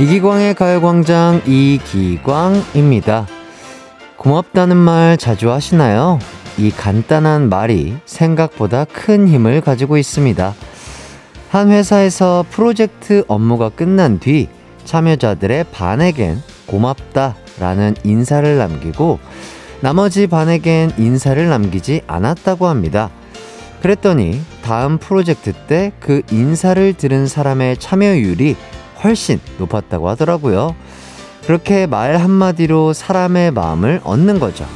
이기광의 가요광장 이기광입니다. 고맙다는 말 자주 하시나요? 이 간단한 말이 생각보다 큰 힘을 가지고 있습니다. 한 회사에서 프로젝트 업무가 끝난 뒤 참여자들의 반에겐 고맙다 라는 인사를 남기고 나머지 반에겐 인사를 남기지 않았다고 합니다. 그랬더니 다음 프로젝트 때 그 인사를 들은 사람의 참여율이 훨씬 높았다고 하더라고요. 그렇게 말 한마디로 사람의 마음을 얻는 거죠.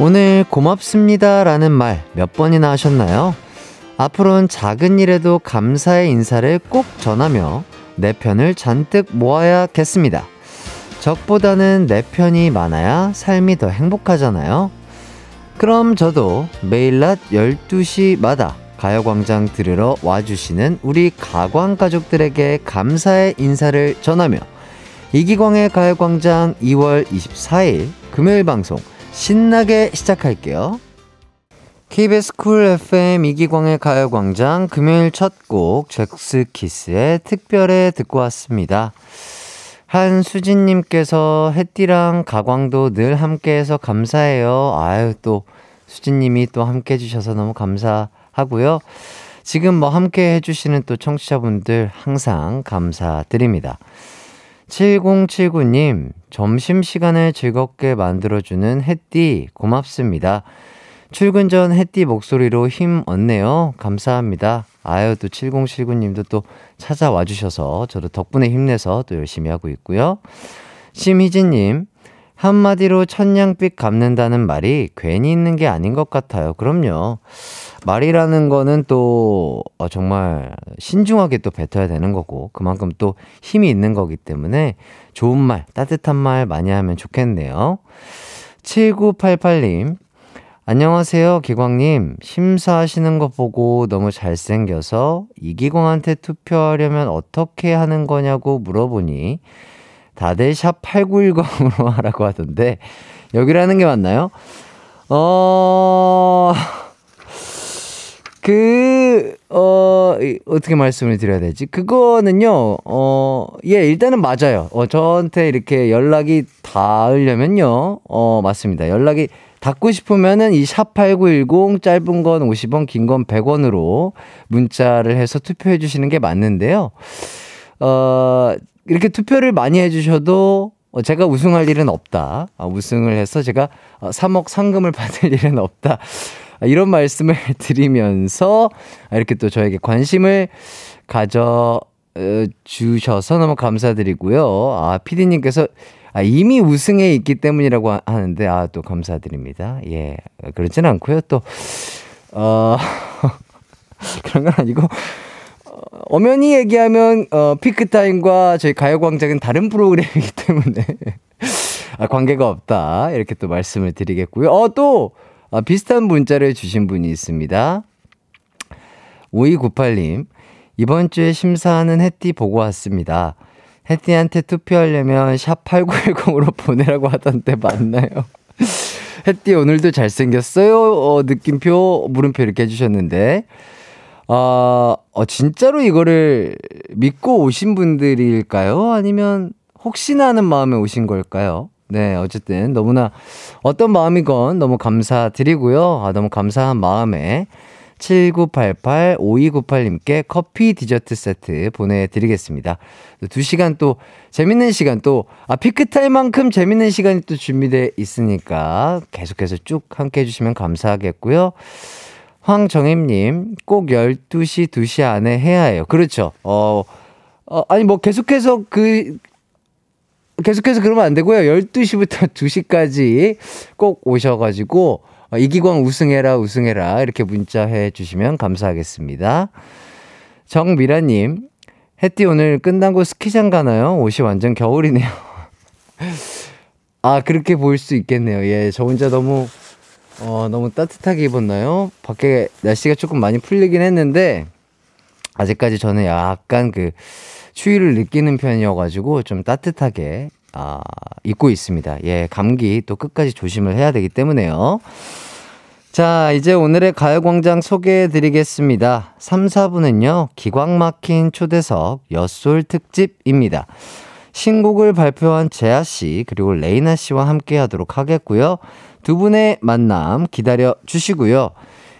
오늘 고맙습니다 라는 말 몇 번이나 하셨나요? 앞으로는 작은 일에도 감사의 인사를 꼭 전하며 내 편을 잔뜩 모아야겠습니다. 적보다는 내 편이 많아야 삶이 더 행복하잖아요. 그럼 저도 매일 낮 12시마다 가요광장 들으러 와주시는 우리 가광 가족들에게 감사의 인사를 전하며 이기광의 가요광장 2월 24일 금요일 방송 신나게 시작할게요. KBS 쿨 FM 이기광의 가요광장 금요일 첫 곡 잭스키스의 특별해 듣고 왔습니다. 한수진님께서 햇띠랑 가광도 늘 함께해서 감사해요. 아유 또 수진님이 또 함께 해주셔서 너무 감사하고요. 지금 뭐 함께 해주시는 또 청취자분들 항상 감사드립니다. 7079님, 점심시간을 즐겁게 만들어주는 햇띠 고맙습니다. 출근 전 햇띠 목소리로 힘 얻네요. 감사합니다. 아유, 또 7079님도 또 찾아와 주셔서 저도 덕분에 힘내서 또 열심히 하고 있고요. 심희진님, 한마디로 천냥빛 갚는다는 말이 괜히 있는 게 아닌 것 같아요. 그럼요. 말이라는 거는 또 어, 정말 신중하게 또 뱉어야 되는 거고 그만큼 또 힘이 있는 거기 때문에 좋은 말, 따뜻한 말 많이 하면 좋겠네요. 7988님, 안녕하세요, 기광님. 심사하시는 거 보고 너무 잘생겨서 이기광한테 투표하려면 어떻게 하는 거냐고 물어보니 다들 샵 8910으로 하라고 하던데 여기라는 게 맞나요? 어, 그, 어, 어떻게 말씀을 드려야 되지? 그거는요, 어, 예, 일단은 맞아요. 어, 저한테 이렇게 연락이 닿으려면요, 어, 맞습니다. 연락이 닿고 싶으면은 이 샵8910 짧은 건 50원, 긴 건 100원으로 문자를 해서 투표해 주시는 게 맞는데요. 어, 이렇게 투표를 많이 해 주셔도 제가 우승할 일은 없다. 아, 우승을 해서 제가 3억 상금을 받을 일은 없다. 아, 이런 말씀을 드리면서 이렇게 또 저에게 관심을 가져 주셔서 너무 감사드리고요. 아, 피디님께서 아, 이미 우승에 있기 때문이라고 하는데, 아, 또 감사드립니다. 예. 그렇진 않고요. 또, 어, 그런 건 아니고, 어, 엄연히 얘기하면, 어, 피크타임과 저희 가요광장은 다른 프로그램이기 때문에, 아, 관계가 없다. 이렇게 또 말씀을 드리겠고요. 어, 또, 아, 비슷한 문자를 주신 분이 있습니다. 5298님, 이번 주에 심사하는 햇띠 보고 왔습니다. 혜띠한테 투표하려면 샵 8910으로 보내라고 하던데 맞나요? 혜띠 오늘도 잘생겼어요? 어, 느낌표, 물음표 이렇게 해주셨는데, 어, 어, 진짜로 이거를 믿고 오신 분들일까요? 아니면 혹시나 하는 마음에 오신 걸까요? 네, 어쨌든 너무나 어떤 마음이건 너무 감사드리고요. 아, 너무 감사한 마음에 7988-5298님께 커피 디저트 세트 보내드리겠습니다. 2시간 또 재밌는 시간 또, 아, 피크타임만큼 재밌는 시간이 또 준비되어 있으니까 계속해서 쭉 함께 해주시면 감사하겠고요. 황정임님, 꼭 12시, 2시 안에 해야 해요. 그렇죠. 어, 어, 아니, 뭐 계속해서 그, 계속해서 그러면 안 되고요. 12시부터 2시까지 꼭 오셔가지고, 어, 이기광 우승해라, 우승해라. 이렇게 문자 해 주시면 감사하겠습니다. 정미라님, 햇띠 오늘 끝나고 스키장 가나요? 옷이 완전 겨울이네요. 아, 그렇게 보일 수 있겠네요. 예, 저 혼자 너무, 어, 너무 따뜻하게 입었나요? 밖에 날씨가 조금 많이 풀리긴 했는데, 아직까지 저는 약간 그, 추위를 느끼는 편이어가지고 좀 따뜻하게 아, 잊고 있습니다. 예, 감기 또 끝까지 조심을 해야 되기 때문에요. 자, 이제 오늘의 가요광장 소개해 드리겠습니다. 3, 4부는요, 기광 막힌 초대석 엿솔 특집입니다. 신곡을 발표한 재아씨, 그리고 레이나씨와 함께 하도록 하겠고요. 두 분의 만남 기다려 주시고요.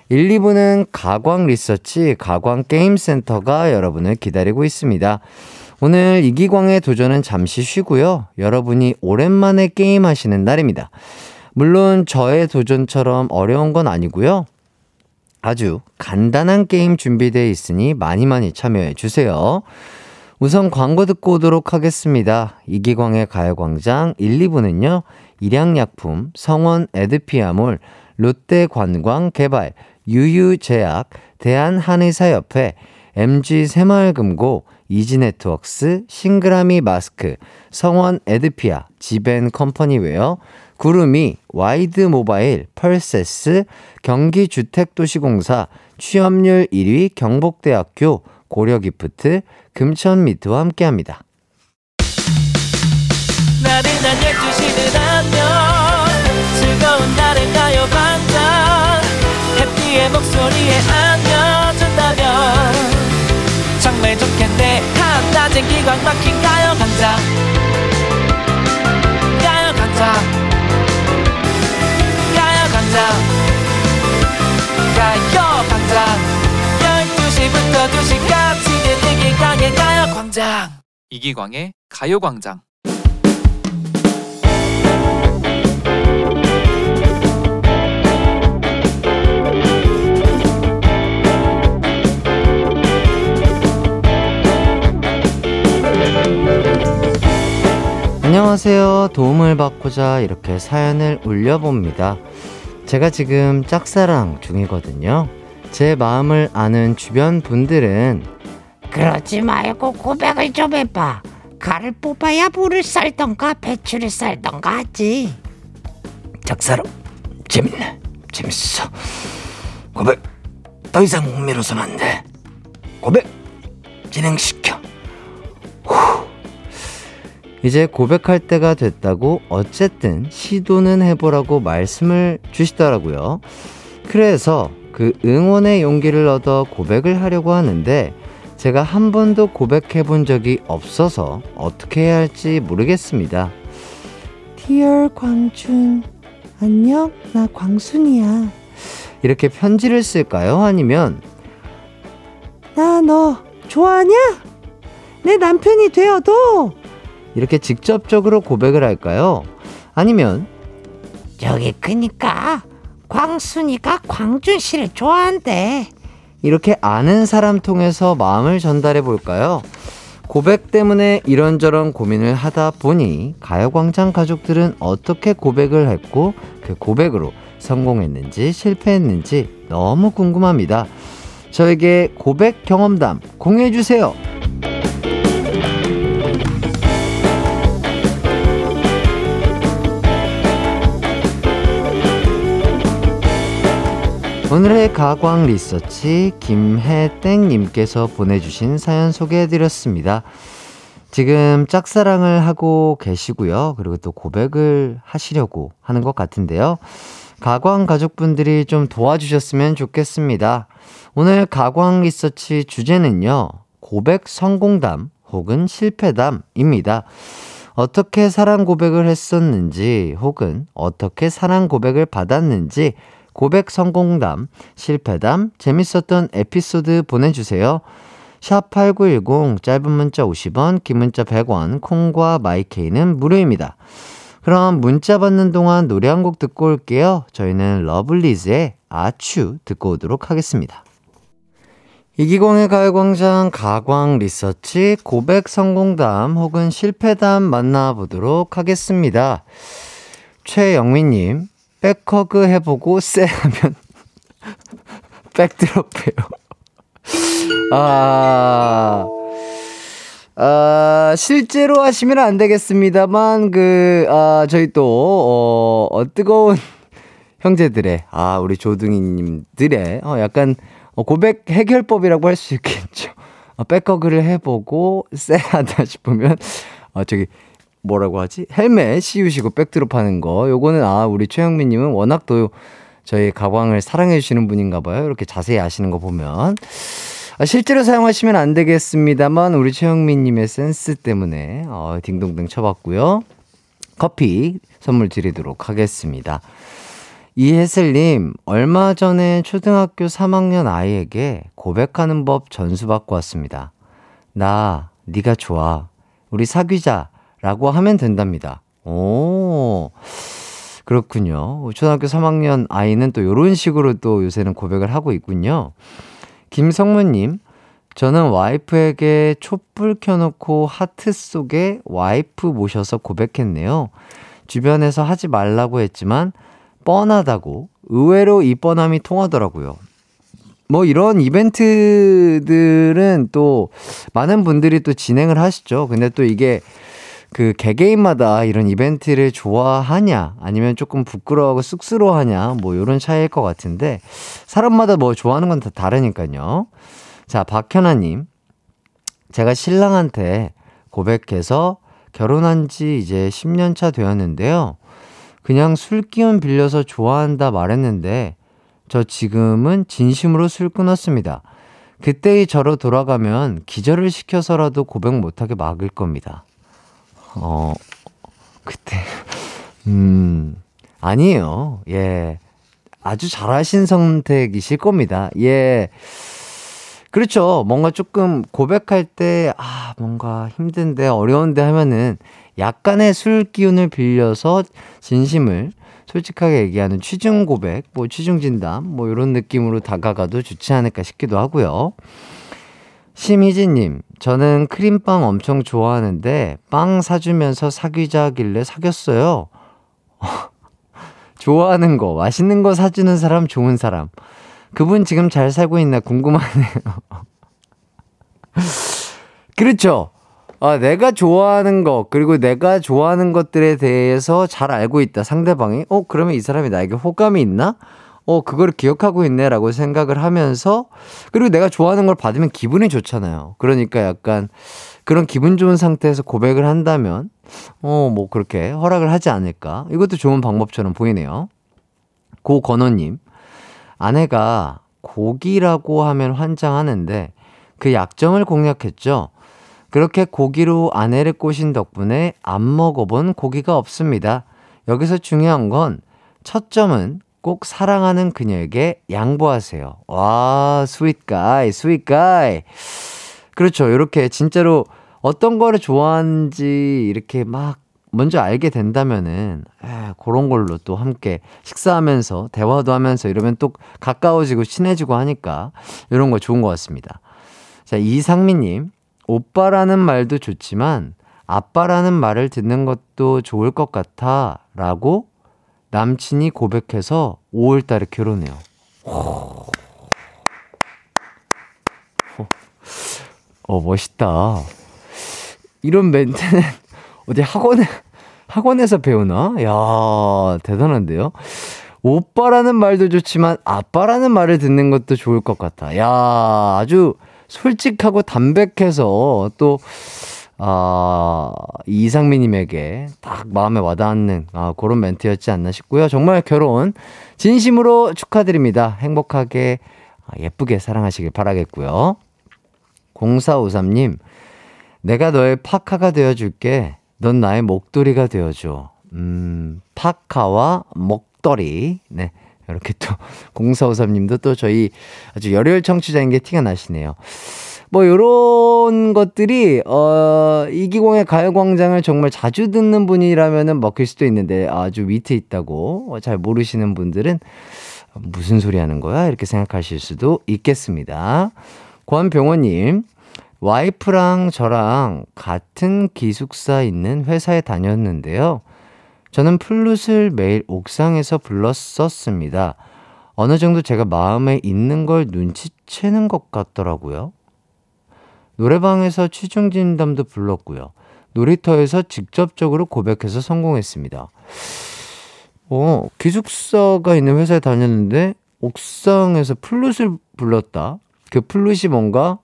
1, 2부는 가광 리서치, 가광 게임센터가 여러분을 기다리고 있습니다. 오늘 이기광의 도전은 잠시 쉬고요. 여러분이 오랜만에 게임하시는 날입니다. 물론 저의 도전처럼 어려운 건 아니고요. 아주 간단한 게임 준비되어 있으니 많이 많이 참여해 주세요. 우선 광고 듣고 오도록 하겠습니다. 이기광의 가요광장 1, 2부는요. 일양약품, 성원 에드피아몰, 롯데관광개발, 유유제약, 대한한의사협회, MG새마을금고, 이지네트웍스, 싱그라미 마스크, 성원 에드피아, 지벤 컴퍼니웨어, 구름이, 와이드 모바일, 펄세스, 경기주택도시공사, 취업률 1위 경복대학교, 고려기프트, 금천미트와 함께합니다. 나른한 12시는 안녕 즐거운 날을 가요 반짝 해피의 목소리에 안 좋겠네 한낮엔 기광 막힌 가요 강장 가요 강장 가요광장 12시부터 2시까지 이기광의 가요 광장. 이기광의 가요 광장 안녕하세요. 도움을 받고자 이렇게 사연을 올려봅니다. 제가 지금 짝사랑 중이거든요. 제 마음을 아는 주변 분들은 그러지 말고 고백을 좀 해봐. 가를 뽑아야 물을 썰던가 배추를 썰던가 하지. 짝사랑 재밌네. 재밌어. 고백 더 이상 미뤄서는 안 돼. 고백 진행시켜. 후. 이제 고백할 때가 됐다고 어쨌든 시도는 해보라고 말씀을 주시더라고요. 그래서 그 응원의 용기를 얻어 고백을 하려고 하는데 제가 한 번도 고백해 본 적이 없어서 어떻게 해야 할지 모르겠습니다. Dear 광준, 안녕? 나 광순이야. 이렇게 편지를 쓸까요? 아니면 나 너 좋아하냐? 내 남편이 되어도 이렇게 직접적으로 고백을 할까요? 아니면 저기 그니까 광순이가 광준 씨를 좋아한대. 이렇게 아는 사람 통해서 마음을 전달해 볼까요? 고백 때문에 이런저런 고민을 하다 보니 가요광장 가족들은 어떻게 고백을 했고 그 고백으로 성공했는지 실패했는지 너무 궁금합니다. 저에게 고백 경험담 공유해 주세요. 오늘의 가광 리서치 김혜땡님께서 보내주신 사연 소개해드렸습니다. 지금 짝사랑을 하고 계시고요. 그리고 또 고백을 하시려고 하는 것 같은데요. 가광 가족분들이 좀 도와주셨으면 좋겠습니다. 오늘 가광 리서치 주제는요. 고백 성공담 혹은 실패담입니다. 어떻게 사랑 고백을 했었는지 혹은 어떻게 사랑 고백을 받았는지 고백 성공담, 실패담, 재밌었던 에피소드 보내주세요. 샵8910 짧은 문자 50원, 긴 문자 100원, 콩과 마이케이는 무료입니다. 그럼 문자 받는 동안 노래 한 곡 듣고 올게요. 저희는 러블리즈의 아츄 듣고 오도록 하겠습니다. 이기광의 가요광장 가광 리서치 고백 성공담 혹은 실패담 만나보도록 하겠습니다. 최영민님, 백허그 해보고 쎄 하면 백드롭해요. 아, 아, 실제로 하시면 안 되겠습니다만, 그, 아, 저희 또, 어, 어 뜨거운 형제들의, 아, 우리 조둥이님들의, 어, 약간, 어, 고백 해결법이라고 할 수 있겠죠. 어, 백허그를 해보고, 쎄하다 싶으면, 어, 저기, 뭐라고 하지? 헬멧 씌우시고 백드롭 하는 거. 요거는 아, 우리 최영민 님은 워낙 또 저희 가광을 사랑해 주시는 분인가 봐요. 이렇게 자세히 아시는 거 보면. 아, 실제로 사용하시면 안 되겠습니다만 우리 최영민 님의 센스 때문에 어, 딩동댕 쳐봤고요. 커피 선물 드리도록 하겠습니다. 이혜슬님, 얼마 전에 초등학교 3학년 아이에게 고백하는 법 전수 받고 왔습니다. 나, 네가 좋아. 우리 사귀자. 라고 하면 된답니다. 오, 그렇군요. 초등학교 3학년 아이는 또 이런 식으로 또 요새는 고백을 하고 있군요. 김성문님, 저는 와이프에게 촛불 켜놓고 하트 속에 와이프 모셔서 고백했네요. 주변에서 하지 말라고 했지만 뻔하다고 의외로 이 뻔함이 통하더라고요. 뭐 이런 이벤트들은 또 많은 분들이 또 진행을 하시죠. 근데 또 이게 그 개개인마다 이런 이벤트를 좋아하냐 아니면 조금 부끄러워하고 쑥스러워하냐 뭐 이런 차이일 것 같은데 사람마다 뭐 좋아하는 건 다 다르니까요. 자 박현아님 제가 신랑한테 고백해서 결혼한 지 이제 10년 차 되었는데요. 그냥 술 기운 빌려서 좋아한다 말했는데 저 지금은 진심으로 술 끊었습니다. 그때의 저로 돌아가면 기절을 시켜서라도 고백 못하게 막을 겁니다. 어, 그때, 음, 아니에요. 예. 아주 잘하신 선택이실 겁니다. 예. 그렇죠. 뭔가 조금 고백할 때, 아, 뭔가 힘든데, 어려운데 하면은 약간의 술 기운을 빌려서 진심을 솔직하게 얘기하는 취중 고백, 뭐 취중 진담, 뭐 이런 느낌으로 다가가도 좋지 않을까 싶기도 하고요. 심희진님, 저는 크림빵 엄청 좋아하는데 빵 사주면서 사귀자길래 사귀었어요. 좋아하는 거, 맛있는 거 사주는 사람 좋은 사람. 그분 지금 잘 살고 있나 궁금하네요. 그렇죠. 아, 내가 좋아하는 것, 그리고 내가 좋아하는 것들에 대해서 잘 알고 있다. 상대방이. 어, 그러면 이 사람이 나에게 호감이 있나? 어, 그거를 기억하고 있네라고 생각을 하면서, 그리고 내가 좋아하는 걸 받으면 기분이 좋잖아요. 그러니까 약간 그런 기분 좋은 상태에서 고백을 한다면, 어, 뭐 그렇게 허락을 하지 않을까. 이것도 좋은 방법처럼 보이네요. 고건호님, 아내가 고기라고 하면 환장하는데 그 약점을 공략했죠. 그렇게 고기로 아내를 꼬신 덕분에 안 먹어본 고기가 없습니다. 여기서 중요한 건 첫 점은 꼭 사랑하는 그녀에게 양보하세요. 와, sweet guy, sweet guy. 그렇죠. 이렇게 진짜로 어떤 거를 좋아하는지 이렇게 막 먼저 알게 된다면은 에, 그런 걸로 또 함께 식사하면서 대화도 하면서 이러면 또 가까워지고 친해지고 하니까 이런 거 좋은 것 같습니다. 자, 이상민님. 오빠라는 말도 좋지만 아빠라는 말을 듣는 것도 좋을 것 같아 라고 남친이 고백해서 5월 달에 결혼해요. 어, 멋있다. 이런 멘트는 어디 학원에, 학원에서 배우나? 야 대단한데요? 오빠라는 말도 좋지만 아빠라는 말을 듣는 것도 좋을 것 같아. 야 아주 솔직하고 담백해서 또, 아, 이상민님에게 딱 마음에 와닿는 아, 그런 멘트였지 않나 싶고요. 정말 결혼 진심으로 축하드립니다. 행복하게, 아, 예쁘게 사랑하시길 바라겠고요. 0453님, 내가 너의 파카가 되어줄게. 넌 나의 목도리가 되어줘. 음, 파카와 목도리. 네. 이렇게 또, 0453님도 또 저희 아주 열혈 청취자인 게 티가 나시네요. 뭐, 요런 것들이, 어, 이기공의 가요광장을 정말 자주 듣는 분이라면은 먹힐 수도 있는데 아주 밑에 있다고 잘 모르시는 분들은 무슨 소리 하는 거야? 이렇게 생각하실 수도 있겠습니다. 권병호님, 와이프랑 저랑 같은 기숙사 있는 회사에 다녔는데요. 저는 플룻을 매일 옥상에서 불렀었습니다. 어느 정도 제가 마음에 있는 걸 눈치채는 것 같더라고요. 노래방에서 취중진담도 불렀고요. 놀이터에서 직접적으로 고백해서 성공했습니다. 어, 기숙사가 있는 회사에 다녔는데 옥상에서 플룻을 불렀다. 그 플룻이 뭔가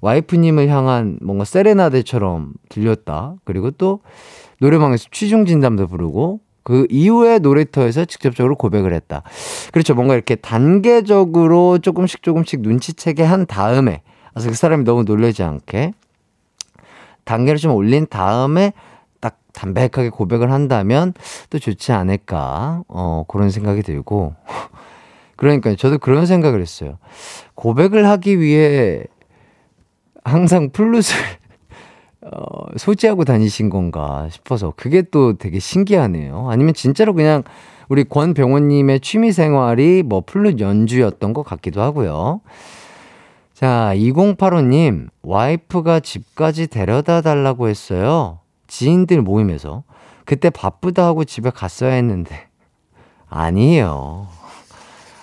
와이프님을 향한 뭔가 세레나데처럼 들렸다. 그리고 또 노래방에서 취중 진담도 부르고 그 이후에 놀이터에서 직접적으로 고백을 했다. 그렇죠. 뭔가 이렇게 단계적으로 조금씩 조금씩 눈치채게 한 다음에, 그래서 그 사람이 너무 놀라지 않게 단계를 좀 올린 다음에 딱 담백하게 고백을 한다면 또 좋지 않을까, 어, 그런 생각이 들고. 그러니까 저도 그런 생각을 했어요. 고백을 하기 위해 항상 플룻을 어, 소지하고 다니신 건가 싶어서 그게 또 되게 신기하네요. 아니면 진짜로 그냥 우리 권병호님의 취미 생활이 뭐 플룻 연주였던 것 같기도 하고요. 자, 2085님, 와이프가 집까지 데려다 달라고 했어요. 지인들 모임에서. 그때 바쁘다 하고 집에 갔어야 했는데. 아니에요.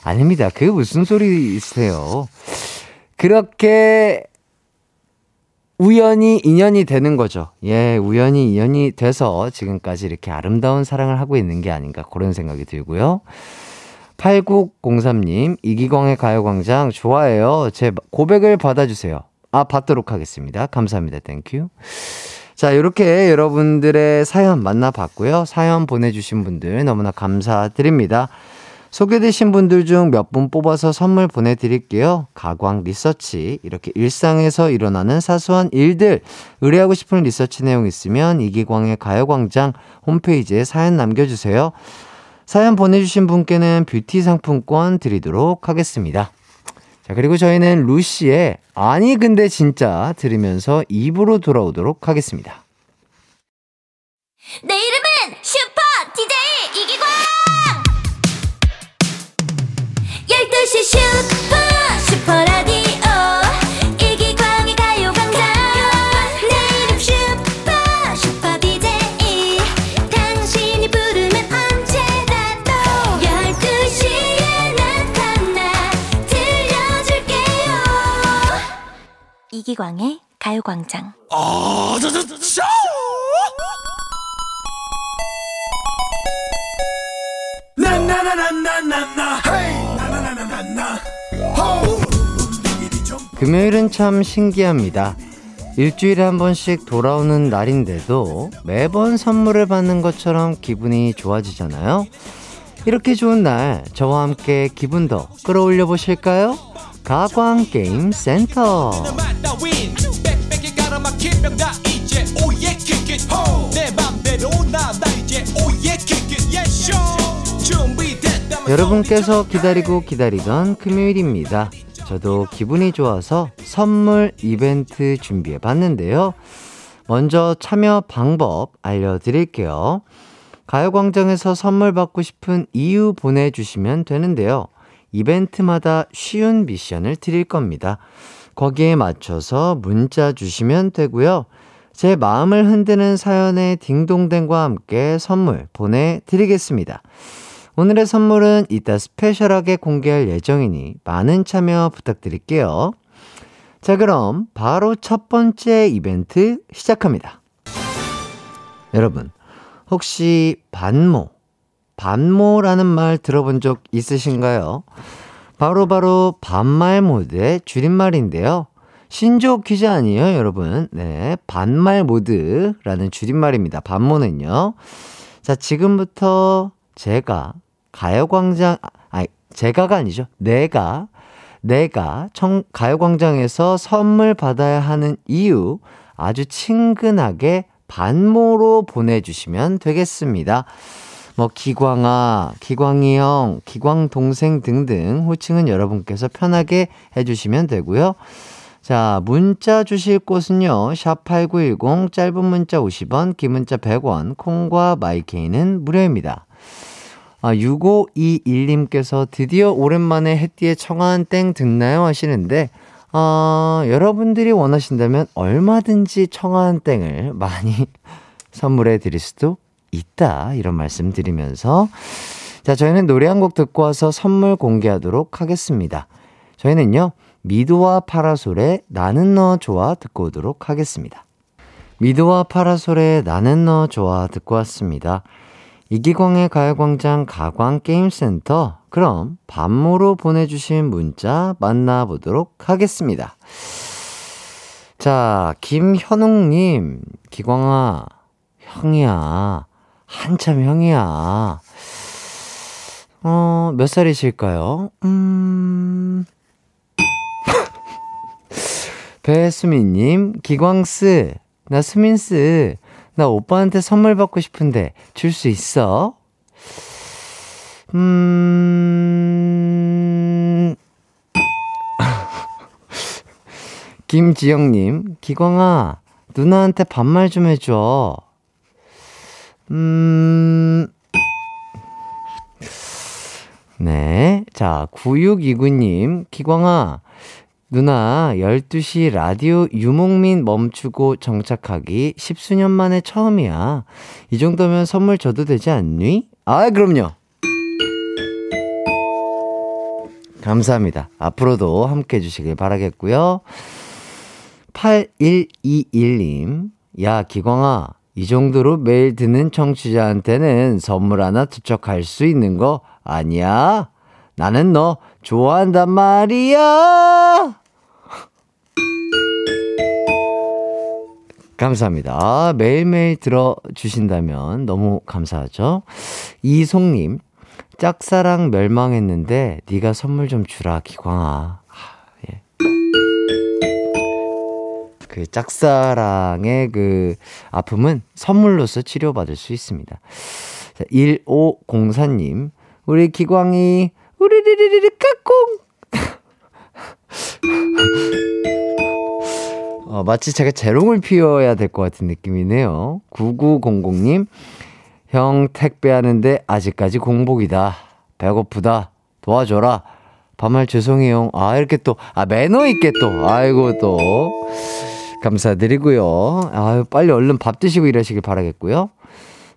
아닙니다. 그게 무슨 소리세요. 그렇게 우연히 인연이 되는 거죠. 예, 우연히 인연이 돼서 지금까지 이렇게 아름다운 사랑을 하고 있는 게 아닌가 그런 생각이 들고요. 8903님, 이기광의 가요광장 좋아해요. 제 고백을 받아주세요. 아, 받도록 하겠습니다. 감사합니다. Thank you. 자, 이렇게 여러분들의 사연 만나봤고요. 사연 보내주신 분들 너무나 감사드립니다. 소개되신 분들 중 몇 분 뽑아서 선물 보내드릴게요. 가광 리서치. 이렇게 일상에서 일어나는 사소한 일들, 의뢰하고 싶은 리서치 내용 있으면 이기광의 가요광장 홈페이지에 사연 남겨주세요. 사연 보내주신 분께는 뷰티 상품권 드리도록 하겠습니다. 자, 그리고 저희는 루시의 아니 근데 진짜 들으면서 입으로 돌아오도록 하겠습니다. 내 이기광의 가요광장 금요일은 참 신기합니다. 일주일에 한 번씩 돌아오는 날인데도 매번 선물을 받는 것처럼 기분이 좋아지잖아요. 이렇게 좋은 날 저와 함께 기분 더 끌어올려 보실까요? 가광 게임 센터. 여러분께서 기다리고 기다리던 금요일입니다. 저도 기분이 좋아서 선물 이벤트 준비해 봤는데요. 먼저 참여 방법 알려드릴게요. 가요광장에서 선물 받고 싶은 이유 보내주시면 되는데요. 이벤트마다 쉬운 미션을 드릴 겁니다. 거기에 맞춰서 문자 주시면 되고요. 제 마음을 흔드는 사연의 딩동댕과 함께 선물 보내드리겠습니다. 오늘의 선물은 이따 스페셜하게 공개할 예정이니 많은 참여 부탁드릴게요. 자, 그럼 바로 첫 번째 이벤트 시작합니다. 여러분, 혹시 반모, 반모라는 말 들어본 적 있으신가요? 바로바로 바로 반말 모드의 줄임말인데요. 신조 퀴즈 아니에요, 여러분. 네, 반말 모드라는 줄임말입니다. 반모는요. 자, 지금부터 제가 가요광장, 아니, 제가가 아니죠. 내가, 내가 청, 가요광장에서 선물 받아야 하는 이유 아주 친근하게 반모로 보내주시면 되겠습니다. 뭐, 기광아, 기광이 형, 기광 동생 등등 호칭은 여러분께서 편하게 해주시면 되고요. 자, 문자 주실 곳은요, 샵8910, 짧은 문자 50원, 긴 문자 100원, 콩과 마이케이는 무료입니다. 아, 6521님께서 드디어 오랜만에 햇띠의 청아한 땡 듣나요? 하시는데, 어, 여러분들이 원하신다면 얼마든지 청아한 땡을 많이 선물해 드릴 수도 있다. 이런 말씀 드리면서, 자, 저희는 노래 한 곡 듣고 와서 선물 공개하도록 하겠습니다. 저희는요, 미도와 파라솔의 나는 너 좋아 듣고 오도록 하겠습니다. 미도와 파라솔의 나는 너 좋아 듣고 왔습니다. 이기광의 가요광장 가광게임센터. 그럼 반모로 보내주신 문자 만나보도록 하겠습니다. 자, 김현웅님, 기광아, 형이야. 한참 형이야. 어, 몇 살이실까요? 음. 배수민님, 기광스, 나 수민스, 나 오빠한테 선물 받고 싶은데 줄 수 있어? 음. 김지영님, 기광아, 누나한테 반말 좀 해줘. 음. 네. 자, 9629님, 기광아, 누나, 12시 라디오 유목민 멈추고 정착하기 십수년 만에 처음이야. 이 정도면 선물 줘도 되지 않니? 아, 그럼요. 감사합니다. 앞으로도 함께 해주시길 바라겠고요. 8121님, 야, 기광아, 이 정도로 매일 듣는 청취자한테는 선물 하나 투척할 수 있는 거 아니야? 나는 너 좋아한단 말이야! 감사합니다. 아, 매일매일 들어주신다면 너무 감사하죠? 이송님, 짝사랑 멸망했는데 네가 선물 좀 주라, 기광아. 그 짝사랑의 그 아픔은 선물로서 치료받을 수 있습니다. 자, 1504님, 우리 기광이, 우리리리리 까꿍! 어, 마치 제가 재롱을 피워야 될 것 같은 느낌이네요. 9900님, 형 택배하는데 아직까지 공복이다. 배고프다. 도와줘라. 반말 죄송해요. 아, 이렇게 또, 아, 매너 있게 또, 아이고 또. 감사드리고요. 아유, 빨리 얼른 밥 드시고 일하시길 바라겠고요.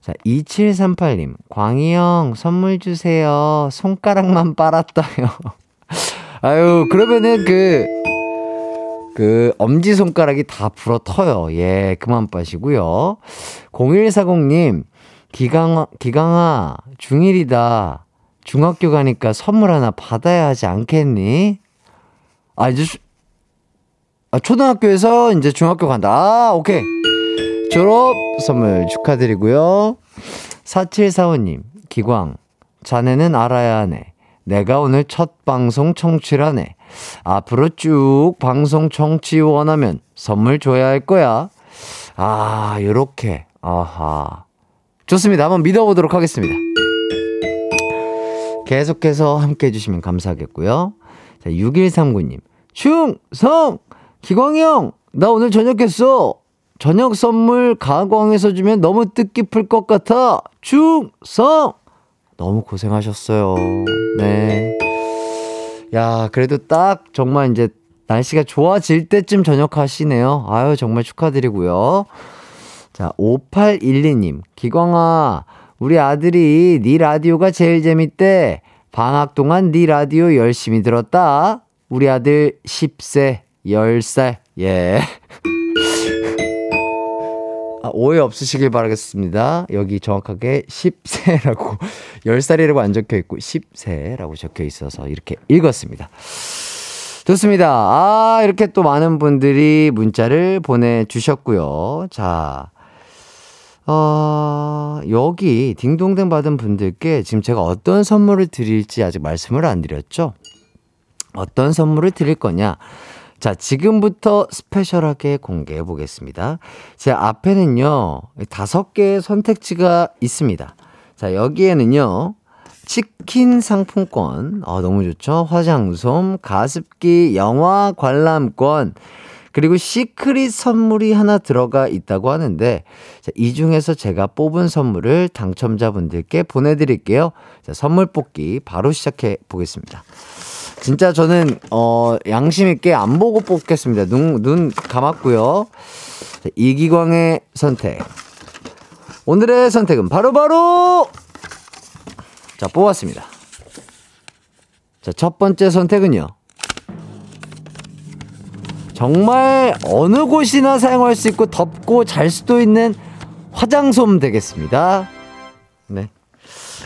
자, 2738님, 광희 형, 선물 주세요. 손가락만 빨았다요. 아유, 그러면은 그, 그, 엄지손가락이 다 불어 터요. 예, 그만 빠시고요. 0140님, 기강아, 기강아, 중1이다. 중학교 가니까 선물 하나 받아야 하지 않겠니? 아, 이제, 주, 아, 초등학교에서 이제 중학교 간다. 아, 오케이. 졸업 선물 축하드리고요. 4745님, 기광, 자네는 알아야 하네. 내가 오늘 첫 방송 청취라네. 앞으로 쭉 방송 청취 원하면 선물 줘야 할 거야. 아, 요렇게. 아하. 좋습니다. 한번 믿어보도록 하겠습니다. 계속해서 함께 해주시면 감사하겠고요. 자, 6139님. 충성! 기광이 형! 나 오늘 저녁했어! 저녁 선물 가광에서 주면 너무 뜻깊을 것 같아! 충성! 너무 고생하셨어요. 네. 야, 그래도 딱 정말 이제 날씨가 좋아질 때쯤 저녁 하시네요. 아유, 정말 축하드리고요. 자, 5812님. 기광아, 우리 아들이 네 라디오가 제일 재밌대. 방학 동안 네 라디오 열심히 들었다. 우리 아들 10세, 10살. 예. 아, 오해 없으시길 바라겠습니다. 여기 정확하게 10세라고, 10살이라고 안 적혀 있고 10세라고 적혀 있어서 이렇게 읽었습니다. 좋습니다. 아, 이렇게 또 많은 분들이 문자를 보내 주셨고요. 자, 어, 여기 딩동댕 받은 분들께 지금 제가 어떤 선물을 드릴지 아직 말씀을 안 드렸죠? 어떤 선물을 드릴 거냐? 자, 지금부터 스페셜하게 공개해 보겠습니다. 제 앞에는요, 다섯 개의 선택지가 있습니다. 자, 여기에는요, 치킨 상품권, 어, 너무 좋죠? 화장솜, 가습기, 영화 관람권, 그리고 시크릿 선물이 하나 들어가 있다고 하는데, 자, 이 중에서 제가 뽑은 선물을 당첨자분들께 보내드릴게요. 자, 선물 뽑기 바로 시작해 보겠습니다. 진짜 저는, 어, 양심 있게 안 보고 뽑겠습니다. 눈, 눈 감았고요. 자, 이기광의 선택. 오늘의 선택은 바로바로! 바로 자, 뽑았습니다. 자, 첫 번째 선택은요. 정말 어느 곳이나 사용할 수 있고 덥고 잘 수도 있는 화장솜 되겠습니다.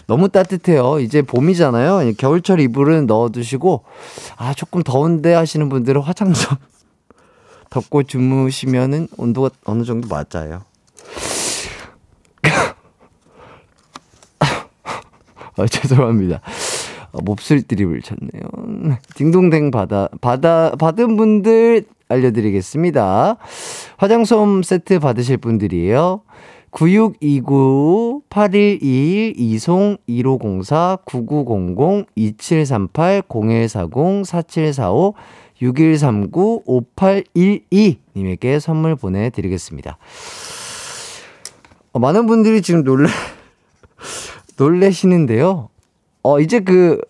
네. 너무 따뜻해요. 이제 봄이잖아요. 겨울철 이불은 넣어두시고, 아, 조금 더운데 하시는 분들은 화장솜 덮고 주무시면은 온도가 어느 정도 맞아요. 아, 죄송합니다. 어, 몹쓸 드립을 쳤네요. 딩동댕 받아, 받아, 받은 분들 알려드리겠습니다. 화장솜 세트 받으실 분들이에요. 9629-8121 이송 1504 9900 2738 0140 4745 6139 5812 님에게 선물 보내 드리겠습니다. 어, 많은 분들이 지금 놀래 놀래시는데요. 어 이제 그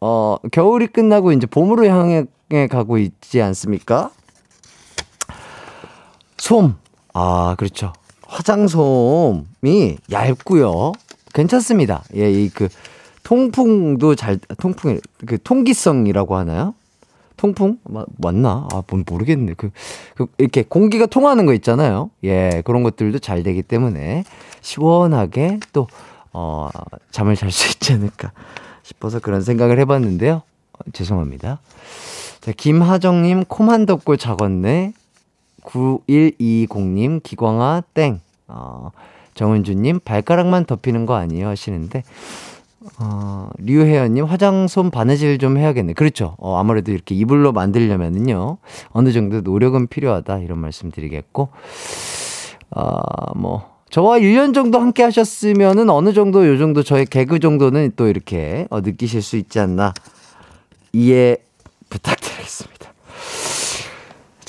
어, 겨울이 끝나고 이제 봄으로 향해 가고 있지 않습니까? 솜. 아, 그렇죠. 화장솜이 얇고요. 괜찮습니다. 예, 이 그 통풍도 잘 통풍 그 통기성이라고 하나요? 통풍 마, 맞나? 아, 뭔 모르겠네. 그, 그 이렇게 공기가 통하는 거 있잖아요. 예, 그런 것들도 잘 되기 때문에 시원하게 또 어, 잠을 잘 수 있지 않을까 싶어서 그런 생각을 해봤는데요. 어, 죄송합니다. 자, 김하정님, 코만 덮고 작었네. 9120님, 기광아, 땡. 어, 정은주님, 발가락만 덮이는 거 아니에요? 하시는데, 어, 류혜연님, 화장솜 바느질 좀 해야겠네. 그렇죠. 어, 아무래도 이렇게 이불로 만들려면은요, 어느 정도 노력은 필요하다. 이런 말씀 드리겠고, 어, 뭐, 저와 1년 정도 함께 하셨으면은 어느 정도 요 정도 저의 개그 정도는 또 이렇게 어, 느끼실 수 있지 않나 이해 부탁드리겠습니다.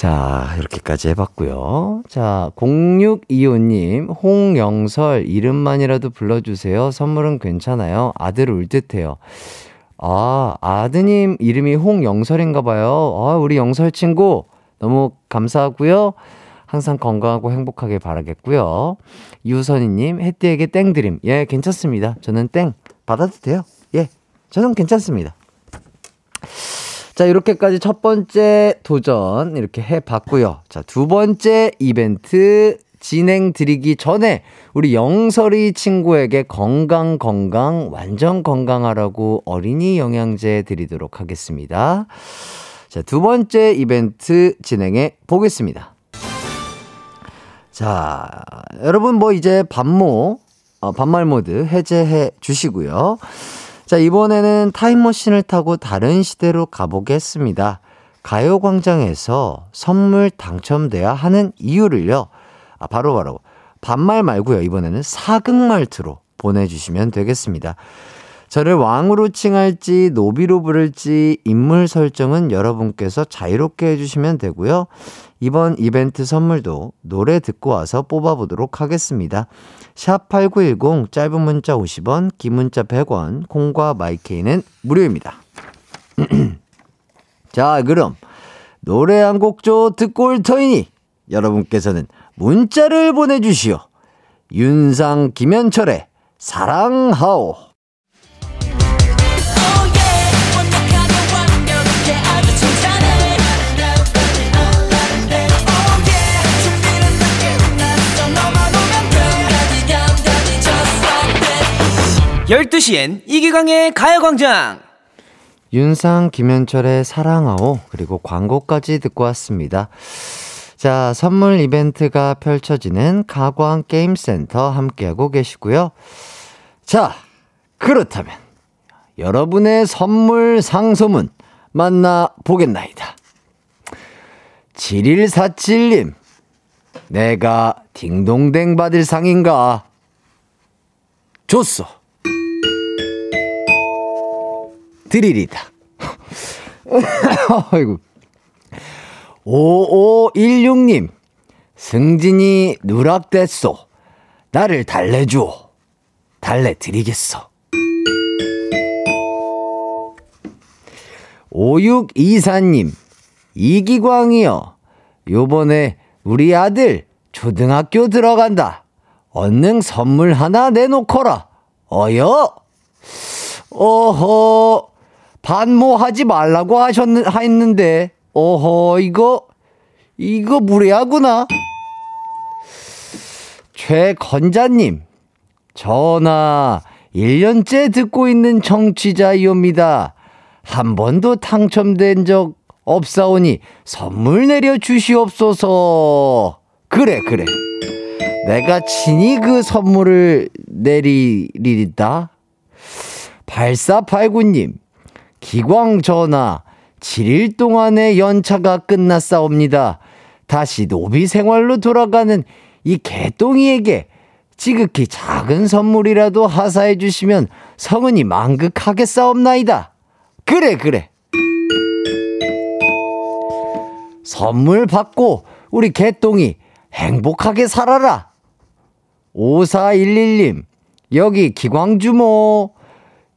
자, 이렇게까지 해봤고요. 자, 0625님, 홍영설, 이름만이라도 불러주세요. 선물은 괜찮아요. 아들 울 듯해요. 아, 아드님 이름이 홍영설인가 봐요. 아, 우리 영설 친구, 너무 감사하고요. 항상 건강하고 행복하게 바라겠고요. 유선이님, 혜띠에게 땡 드림. 예, 괜찮습니다. 저는 땡 받아도 돼요. 예, 저는 괜찮습니다. 자, 이렇게까지 첫 번째 도전 이렇게 해 봤고요. 자, 두 번째 이벤트 진행 드리기 전에 우리 영설이 친구에게 건강 건강 완전 건강하라고 어린이 영양제 드리도록 하겠습니다. 자, 두 번째 이벤트 진행해 보겠습니다. 자, 여러분 뭐 이제 반모, 어, 반말 모드 해제해 주시고요. 자, 이번에는 타임머신을 타고 다른 시대로 가보겠습니다. 가요광장에서 선물 당첨돼야 하는 이유를요. 아, 바로바로 바로 반말 말고요. 이번에는 사극말투로 보내주시면 되겠습니다. 저를 왕으로 칭할지 노비로 부를지 인물 설정은 여러분께서 자유롭게 해주시면 되고요. 이번 이벤트 선물도 노래 듣고 와서 뽑아보도록 하겠습니다. 샵8910 짧은 문자 50원, 긴 문자 100원, 콩과 마이케이는 무료입니다. 자, 그럼 노래 한 곡조 듣고 올 터이니 여러분께서는 문자를 보내주시오. 윤상 김현철의 사랑하오. 열두 시엔 이기광의 가요광장 윤상 김현철의 사랑하오 그리고 광고까지 듣고 왔습니다. 자, 선물 이벤트가 펼쳐지는 가광 게임센터 함께하고 계시고요. 자, 그렇다면 여러분의 선물 상소문 만나 보겠나이다. 7147님, 내가 딩동댕 받을 상인가? 줬어. 드리리다. 아이고. 5516님, 승진이 누락됐소. 나를 달래주오. 달래드리겠어. 5624님, 이기광이요. 요번에 우리 아들 초등학교 들어간다. 얼른 선물 하나 내놓거라. 어여? 어허, 반모하지 말라고 하셨는, 했는데, 어허, 이거, 이거 무례하구나. 최건자님, 전화 1년째 듣고 있는 청취자이옵니다. 한 번도 당첨된 적 없사오니 선물 내려 주시옵소서. 그래, 그래. 내가 친히 그 선물을 내리리다. 8489님, 기광 전화, 7일 동안의 연차가 끝났사옵니다. 다시 노비 생활로 돌아가는 이 개똥이에게 지극히 작은 선물이라도 하사해 주시면 성은이 만극하겠사옵나이다. 그래, 그래. 선물 받고 우리 개똥이 행복하게 살아라. 5411님, 여기 기광주모.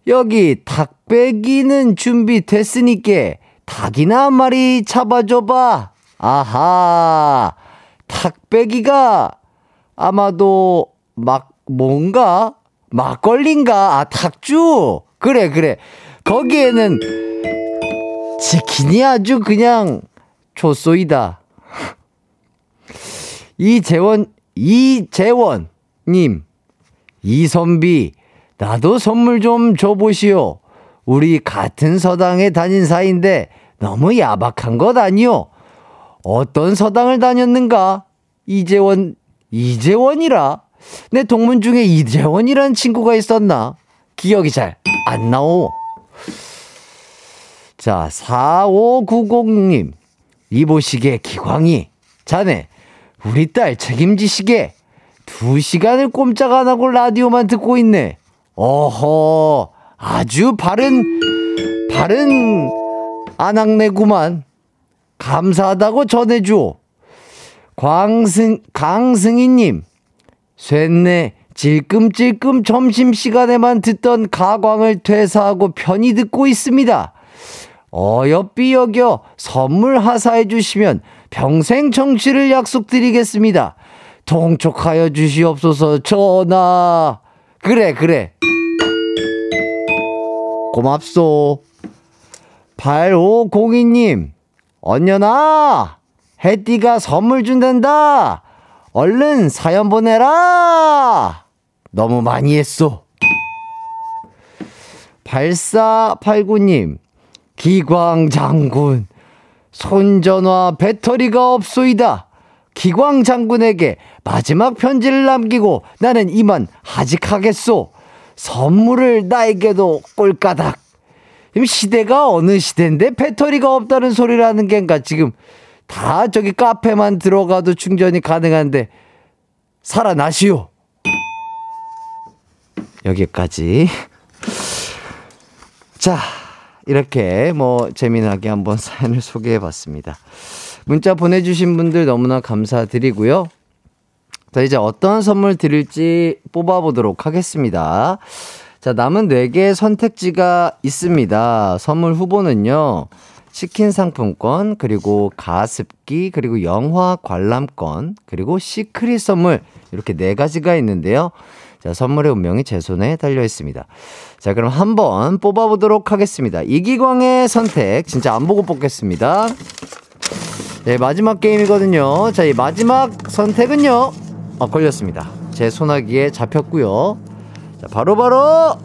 여기 닭배기는 준비됐으니까 닭이나 한 마리 잡아줘봐. 아하, 닭배기가 아마도 막, 뭔가? 막걸리인가? 아, 닭주? 그래, 그래. 거기에는 치킨이 아주 그냥 좋소이다. 이재원, 이재원님, 이선비, 나도 선물 좀 줘보시오. 우리 같은 서당에 다닌 사이인데 너무 야박한 것 아니오? 어떤 서당을 다녔는가? 이재원, 이재원이라? 내 동문 중에 이재원이라는 친구가 있었나? 기억이 잘 안 나오. 자, 4590님. 이보시게 기광이. 자네, 우리 딸 책임지시게. 두 시간을 꼼짝 안 하고 라디오만 듣고 있네. 어허, 아주 바른, 바른 아낙네구만. 감사하다고 전해줘. 광승, 강승희님, 쇠네, 질끔질끔 점심시간에만 듣던 가광을 퇴사하고 편히 듣고 있습니다. 어여삐 여겨 선물 하사해 주시면 평생 청취를 약속드리겠습니다. 통촉하여 주시옵소서 전하. 그래, 그래. 고맙소. 8502님, 언녀나, 해띠가 선물 준단다. 얼른 사연 보내라. 너무 많이 했소. 8489님, 기광 장군, 손전화 배터리가 없소이다. 기광 장군에게 마지막 편지를 남기고 나는 이만 하직하겠소. 선물을 나에게도 꼴까닥. 시대가 어느 시대인데 배터리가 없다는 소리라는 겐가 지금 다 저기 카페만 들어가도 충전이 가능한데 살아나시오. 여기까지. 자, 이렇게 뭐 재미나게 한번 사연을 소개해 봤습니다. 문자 보내주신 분들 너무나 감사드리고요. 자, 이제 어떤 선물 드릴지 뽑아보도록 하겠습니다. 자, 남은 4개의 선택지가 있습니다. 선물 후보는요, 치킨 상품권, 그리고 가습기, 그리고 영화 관람권, 그리고 시크릿 선물, 이렇게 네 가지가 있는데요. 자, 선물의 운명이 제 손에 달려 있습니다. 자, 그럼 한번 뽑아보도록 하겠습니다. 이기광의 선택, 진짜 안 보고 뽑겠습니다. 네, 마지막 게임이거든요. 자, 이 마지막 선택은요. 아, 걸렸습니다. 제 소나기에 잡혔고요. 자, 바로바로 바로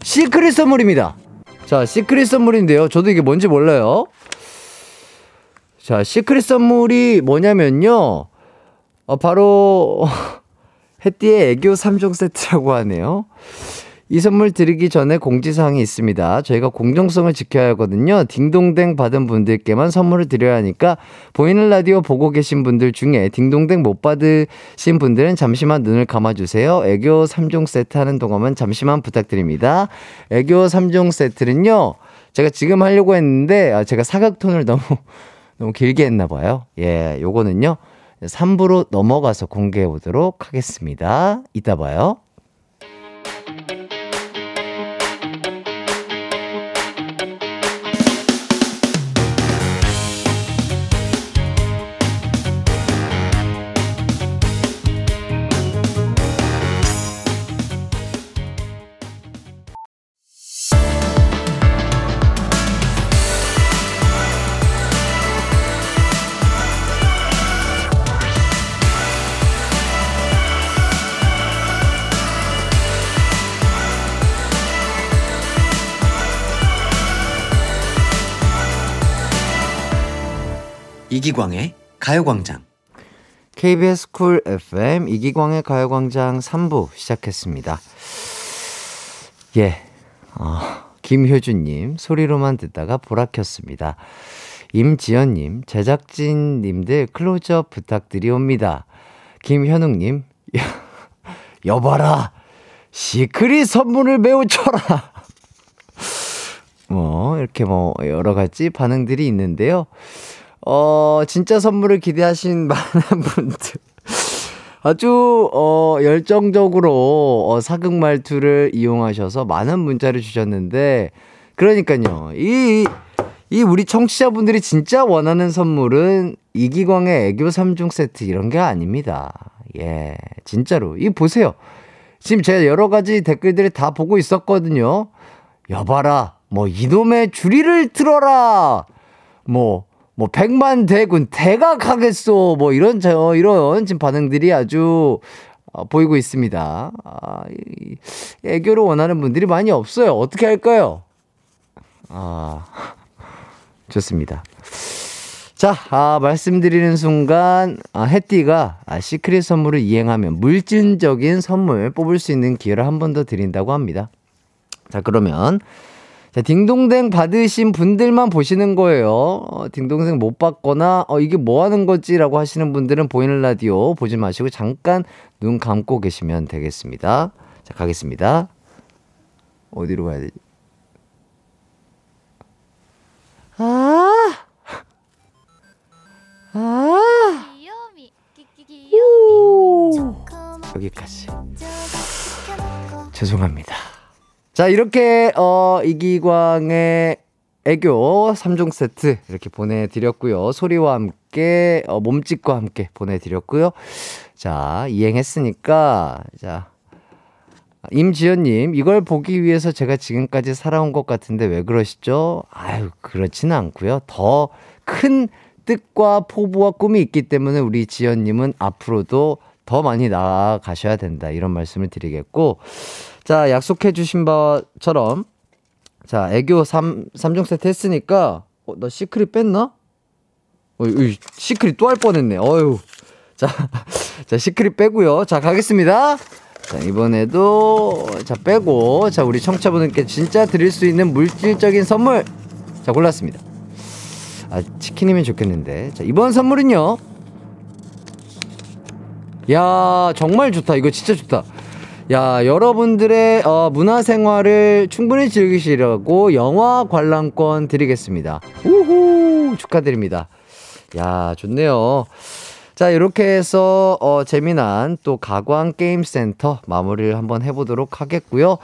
secret 선물입니다. 자, secret 선물인데요. 저도 이게 뭔지 몰라요. 자, secret 선물이 뭐냐면요. 어, 바로 해띠의 애교 3종 세트라고 하네요. 이 선물 드리기 전에 공지사항이 있습니다. 저희가 공정성을 지켜야 하거든요. 딩동댕 받은 분들께만 선물을 드려야 하니까 보이는 라디오 보고 계신 분들 중에 딩동댕 못 받으신 분들은 잠시만 눈을 감아주세요. 애교 3종 세트 하는 동안만 잠시만 부탁드립니다. 애교 3종 세트는요. 제가 지금 하려고 했는데 아, 제가 사각톤을 너무 너무 길게 했나 봐요. 예, 요거는요. 3부로 넘어가서 공개해 보도록 하겠습니다. 이따 봐요. 이기광의 가요광장. KBS Cool FM 이기광의 가요광장 3부 시작했습니다. 예, 어, 김효준님, 소리로만 듣다가 보라 켰습니다. 임지연님, 제작진님들 클로즈업 부탁드리옵니다. 김현웅님, 여봐라! secret 선물을 매우 쳐라! 뭐, 이렇게 뭐, 여러 가지 반응들이 있는데요. 어, 진짜 선물을 기대하신 많은 분들. 아주, 어, 열정적으로, 어, 사극 말투를 이용하셔서 많은 문자를 주셨는데, 그러니까요. 이, 이 우리 청취자분들이 진짜 원하는 선물은 이기광의 애교 3중 세트 이런 게 아닙니다. 예, 진짜로. 이 보세요. 지금 제가 여러 가지 댓글들을 다 보고 있었거든요. 여봐라, 뭐, 이놈의 주리를 틀어라! 뭐, 뭐, 백만 대군 대각하겠소! 뭐, 이런, 저, 이런 지금 반응들이 아주, 어, 보이고 있습니다. 아, 이, 애교를 원하는 분들이 많이 없어요. 어떻게 할까요? 아, 좋습니다. 자, 아, 말씀드리는 순간, 아, 해띠가 아, 시크릿 선물을 이행하면 물질적인 선물 뽑을 수 있는 기회를 한 번 더 드린다고 합니다. 자, 그러면, 자, 딩동댕 받으신 분들만 보시는 거예요. 어, 딩동댕 못 받거나, 어, 이게 뭐 하는 거지라고 하시는 분들은 보이는 라디오 보지 마시고 잠깐 눈 감고 계시면 되겠습니다. 자, 가겠습니다. 어디로 가야 되지? 아! 아! 오! 여기까지. 죄송합니다. 자, 이렇게, 어, 이기광의 애교 3종 세트 이렇게 보내드렸고요. 소리와 함께, 어, 몸짓과 함께 보내드렸고요. 자, 이행했으니까, 자. 임지연님, 이걸 보기 위해서 제가 지금까지 살아온 것 같은데 왜 그러시죠? 아유, 그렇지는 않고요. 더 큰 뜻과 포부와 꿈이 있기 때문에 우리 지연님은 앞으로도 더 많이 나아가셔야 된다. 이런 말씀을 드리겠고, 자, 약속해 주신 바처럼, 자, 애교 3, 3종 세트 했으니까, 어, 나 secret 뺐나? 어, 이 secret 또 할 뻔했네. 어휴. 자, 자, secret 빼고요. 자, 가겠습니다. 자, 이번에도, 자, 빼고, 자, 우리 청취자분들께 진짜 드릴 수 있는 물질적인 선물. 자, 골랐습니다. 아, 치킨이면 좋겠는데. 자, 이번 선물은요. 야, 정말 좋다. 이거 진짜 좋다. 야, 여러분들의 어, 문화생활을 충분히 즐기시라고 영화 관람권 드리겠습니다. 우후! 축하드립니다. 야, 좋네요. 자, 이렇게 해서, 어, 재미난 또 가광 게임 센터 마무리를 한번 해보도록 하겠고요.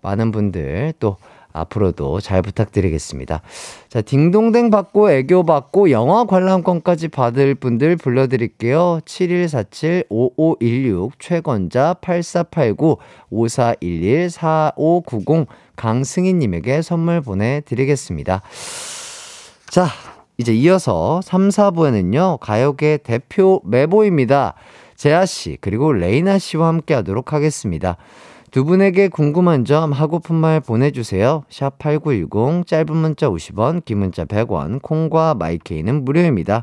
많은 분들 또 앞으로도 잘 부탁드리겠습니다. 자, 딩동댕 받고 애교 받고 영화 관람권까지 받을 분들 불러드릴게요. 7147-5516 최건자 8489 5411 4590 강승희님에게 선물 보내드리겠습니다. 자, 이제 이어서 3, 4부에는요, 가요계 대표 메보입니다. 재아씨, 그리고 레이나씨와 함께 하도록 하겠습니다. 두 분에게 궁금한 점 하고픈 말 보내주세요. 샵 8910, 짧은 문자 50원, 긴 문자 100원, 콩과 마이케이는 무료입니다.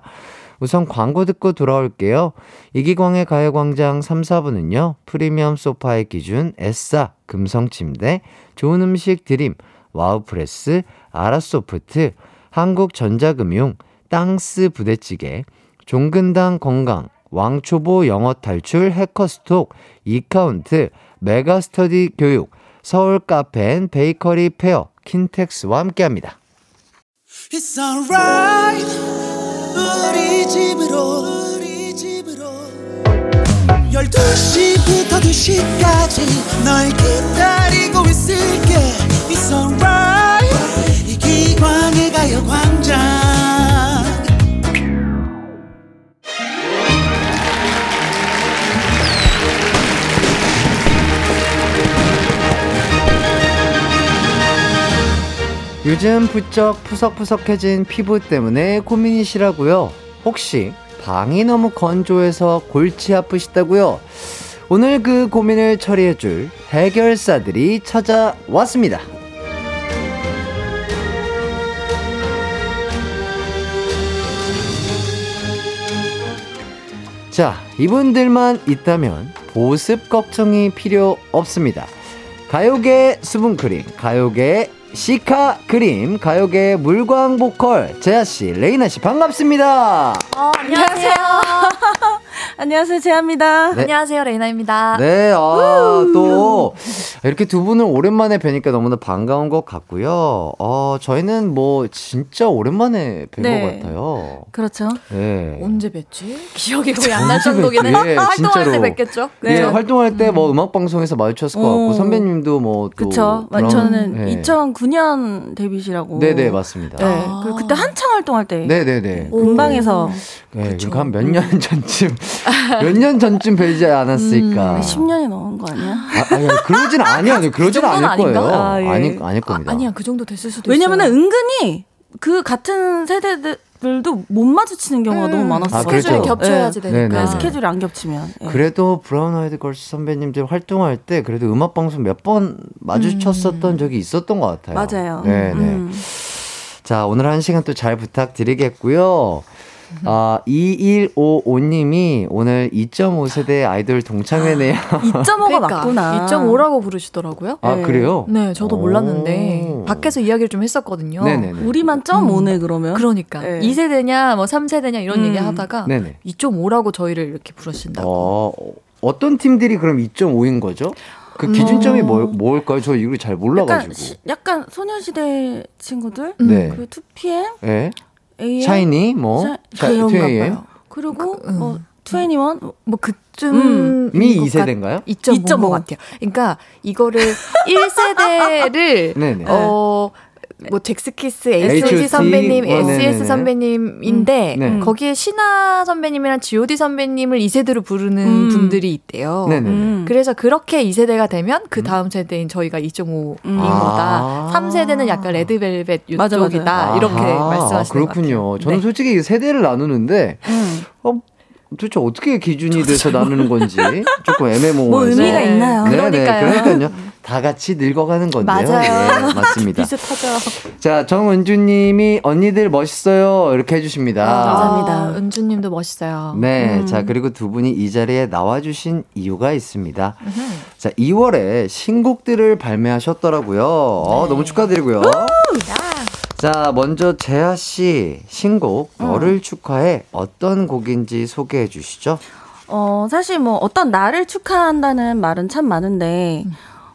우선 광고 듣고 돌아올게요. 이기광의 가요광장 3, 4부는요, 프리미엄 소파의 기준, 에싸, 금성침대, 좋은 음식 드림, 와우프레스, 아라소프트, 한국전자금융, 땅스 부대찌개, 종근당 건강, 왕초보 영어 탈출 해커스톡, 이카운트, 메가스터디 교육, 서울 카페 베이커리 페어, 킨텍스와 함께합니다. It's alright. 우리 집으로 우리 집으로. 12시부터 2시까지 널 기다리고 있을게. It's alright. 이기광의 가요광장 요즘 부쩍 푸석푸석해진 피부 때문에 고민이시라고요? 혹시 방이 너무 건조해서 골치 아프시다고요? 오늘 그 고민을 처리해줄 해결사들이 찾아왔습니다. 자, 이분들만 있다면 보습 걱정이 필요 없습니다. 가요계 수분크림, 가요계 cica 크림, 가요계 물광 보컬 재하씨, 레이나 씨 반갑습니다. 어, 안녕하세요. 안녕하세요, 재합니다. 네. 안녕하세요, 레이나입니다. 네, 아, 또, 이렇게 두 분을 오랜만에 뵈니까 너무나 반가운 것 같고요. 어, 저희는 뭐, 진짜 오랜만에 뵌것 네. 같아요. 그렇죠. 네. 언제 뵀지? 기억이 거의 안 날 정도긴 해. 예, 활동할. 때 뵀겠죠? 예, 네. 활동할 때뭐 음 악 방송에서 마주쳤을 것 같고, 어. 선배님도 뭐, 또. 그쵸. 그런- 저는 네. 2009년 데뷔시라고. 네 네, 맞습니다. 네. 그리고 그때 한창 활동할 때. 네 네 네. 공방에서 네, 그러니까 한 몇 년 전쯤, 몇 년 전쯤 뵈지 않았을까. 음, 10년이 넘은 거 아니야? 아, 아니, 그러진 아니요. 그러진 않을 거예요. 아, 예. 아니, 아닐 겁니다. 아 니야, 그 정도 됐을 수도 왜냐면은 은근히 그 같은 세대들도 못 마주치는 경우가 너무 많았어요. 아, 그렇죠. 스케줄이 겹쳐야지 되니까. 네네. 스케줄이 안 겹치면. 예. 그래도 브라운 아이드 걸스 선배님들 활동할 때 그래도 음악 방송 몇 번 마주쳤었던 적이 있었던 것 같아요. 맞아요. 네네. 음. 자, 오늘 한 시간 또 잘 부탁드리겠고요. 아, 2155님이 오늘 2.5 세대 아이돌 동창회네요. 2.5가 맞구나. 2.5라고 부르시더라고요. 아, 네. 그래요? 네, 저도 오. 몰랐는데 밖에서 이야기를 좀 했었거든요. 네네네. 우리만 점 오네 그러면. 그러니까 네. 2세대냐 뭐 3세대냐 이런 음. 얘기 하다가 네네. 2.5라고 저희를 이렇게 부르신다고. 어, 어떤 팀들이 그럼 2.5인 거죠? 그 기준점이 뭐, 뭘까요? 저 이거 잘 약간 몰라가지고. 시- 약간 소녀시대 친구들 네. 그 2PM, 예. AM, 샤이니, 뭐, 2AM. 봐요. 그리고 음. 뭐 21, 뭐 그쯤 미 2세대인가요? 2.5 2.5 같아요. 그러니까 이거를 1세대를 네네. 어. 뭐 잭스키스 H.O.T. H.O.T 선배님, 어, 네네네. S.S 선배님인데 음, 네. 거기에 신하 선배님이랑 G.O.D 선배님을 2세대로 부르는 음. 분들이 있대요. 음. 그래서 그렇게 2세대가 되면 그 다음 세대인 저희가 2.5인 음. 아. 거다. 3세대는 약간 레드벨벳. 이쪽이다. 이렇게 아하, 말씀하시는 그렇군요. 것 같아요. 저는 네. 솔직히 세대를 나누는데 음. 어, 도대체 어떻게 기준이 돼서 나누는 건지 조금 애매모호해서. 뭐 의미가 네. 있나요? 네네, 그러니까요. 그러니까요. 다 같이 늙어가는 건데요. 맞아요. 예, 맞습니다. 비슷하죠. 자, 정은주님이 언니들 멋있어요 이렇게 해주십니다. 감사합니다. 아, 은주님도 멋있어요. 네, 음. 자 그리고 두 분이 이 자리에 나와주신 이유가 있습니다. 자, 2월에 신곡들을 발매하셨더라고요. 어, 너무 축하드리고요. 자, 먼저 재하 씨 신곡 너를 축하해 어떤 곡인지 소개해 주시죠. 어, 사실 뭐 어떤 나를 축하한다는 말은 참 많은데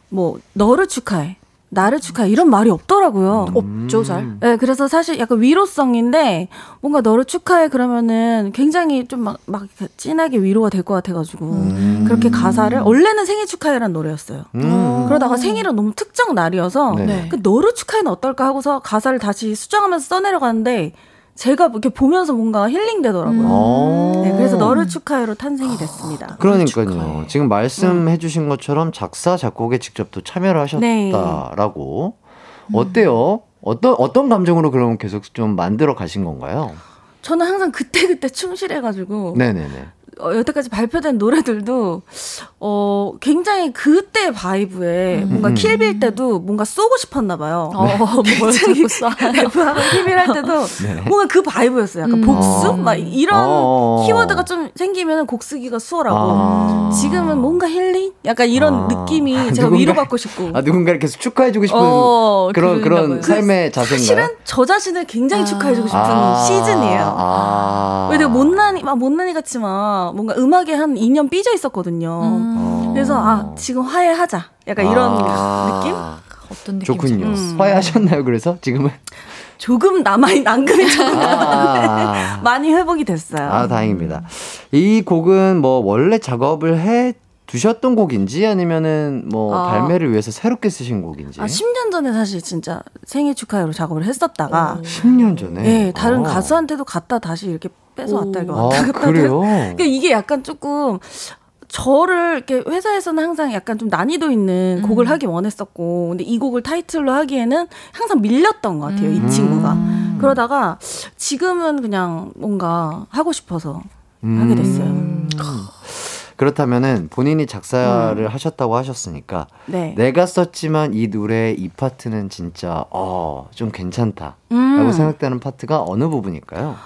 뭐 너를 축하해. 나를 축하해 이런 말이 없더라고요. 없죠, 잘. 네, 그래서 사실 약간 위로성인데 뭔가 너를 축하해 그러면은 굉장히 좀 막 막 진하게 위로가 될 것 같아가지고 그렇게 가사를 원래는 생일 축하해란 노래였어요. 음. 그러다가 생일은 너무 특정 날이어서 네. 그 너를 축하해는 어떨까 하고서 가사를 다시 수정하면서 써내려가는데 제가 이렇게 보면서 뭔가 힐링되더라고요. 어. 네, 그래서 너를 축하해로 탄생이 됐습니다. 그러니까요. 지금 말씀해 주신 것처럼 작사, 작곡에 직접 또 참여를 하셨다라고. 어때요? 어떤, 어떤 감정으로 그럼 계속 좀 만들어 가신 건가요? 저는 항상 그때 그때 충실해가지고 네네네. 어, 여태까지 발표된 노래들도 어 굉장히 그때 바이브에 뭔가 음. 킬빌 때도 뭔가 쏘고 싶었나 봐요. 어, 뭘 굉장히 자꾸 써. 래프하고 킬빌 할 때도 네. 뭔가 그 바이브였어요. 약간 음. 복수 어. 막 이런 어. 키워드가 좀 생기면 곡 쓰기가 수월하고 아. 지금은 뭔가 힐링? 약간 이런 아. 느낌이 제가 누군가- 위로받고 싶고 아, 누군가를 계속 축하해주고 싶은 어, 그런, 그런 봐요. 삶의 자세인가요? 실은 저 자신을 굉장히 축하해주고 싶은 시즌이에요. 아. 왜 내가 못난이, 막 못난이 같지만 뭔가 음악에 한 2년 삐져 있었거든요. 어. 그래서 아 지금 화해하자. 약간 이런 아. 느낌? 어떤 느낌인지. 좋군요. 음. 화해하셨나요? 그래서 지금은 조금 남아있는 낭금이 조금 아. 많이 회복이 됐어요. 아, 다행입니다. 이 곡은 뭐 원래 작업을 해 두셨던 곡인지 아니면은 뭐 아. 발매를 위해서 새롭게 쓰신 곡인지. 아 10년 전에 사실 진짜 생일 축하회로 작업을 했었다가 10년 전에. 예, 다른 아. 가수한테도 갖다 다시 이렇게 뺏어 왔다 이거 왔다 아, 갔다 그래요? 그러니까 이게 약간 조금 저를 이렇게 회사에서는 항상 약간 좀 난이도 있는 음. 곡을 하기 원했었고 근데 이 곡을 타이틀로 하기에는 항상 밀렸던 것 같아요 이 음. 친구가 그러다가 지금은 그냥 뭔가 하고 싶어서 하게 됐어요 음. 그렇다면은 본인이 작사를 하셨다고 하셨으니까 음. 네. 내가 썼지만 이 노래 이 파트는 진짜 어, 좀 괜찮다라고 음. 생각되는 파트가 어느 부분일까요?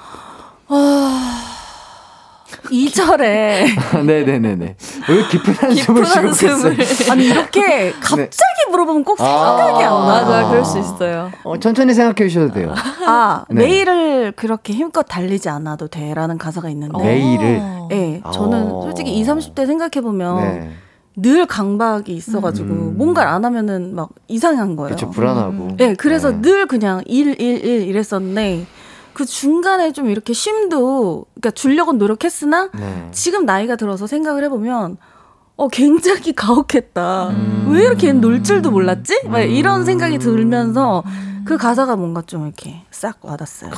2절에 네네네네. 왜 깊은 한숨을 깊은 쉬고 한숨을. 계세요? 아니 이렇게 갑자기 물어보면 꼭 생각이 안 나. 맞아, 그럴 수 있어요. 어, 천천히 생각해 주셔도 돼요. 아, 네. 내일을 그렇게 힘껏 달리지 않아도 돼라는 가사가 있는데. 내일을. 네, 저는 어. 솔직히 20, 30대 생각해 보면 네. 늘 강박이 있어가지고 음. 뭔가를 안 하면은 막 이상한 거예요. 그렇죠. 불안하고. 네, 그래서 네. 늘 그냥 일, 일, 일 이랬었는데 그 중간에 좀 이렇게 쉼도 그러니까 주려고 노력했으나 네. 지금 나이가 들어서 생각을 해보면 어 굉장히 가혹했다. 음. 왜 이렇게 놀 줄도 몰랐지? 막 이런 생각이 들면서 그 가사가 뭔가 좀 이렇게 싹 와닿았어요.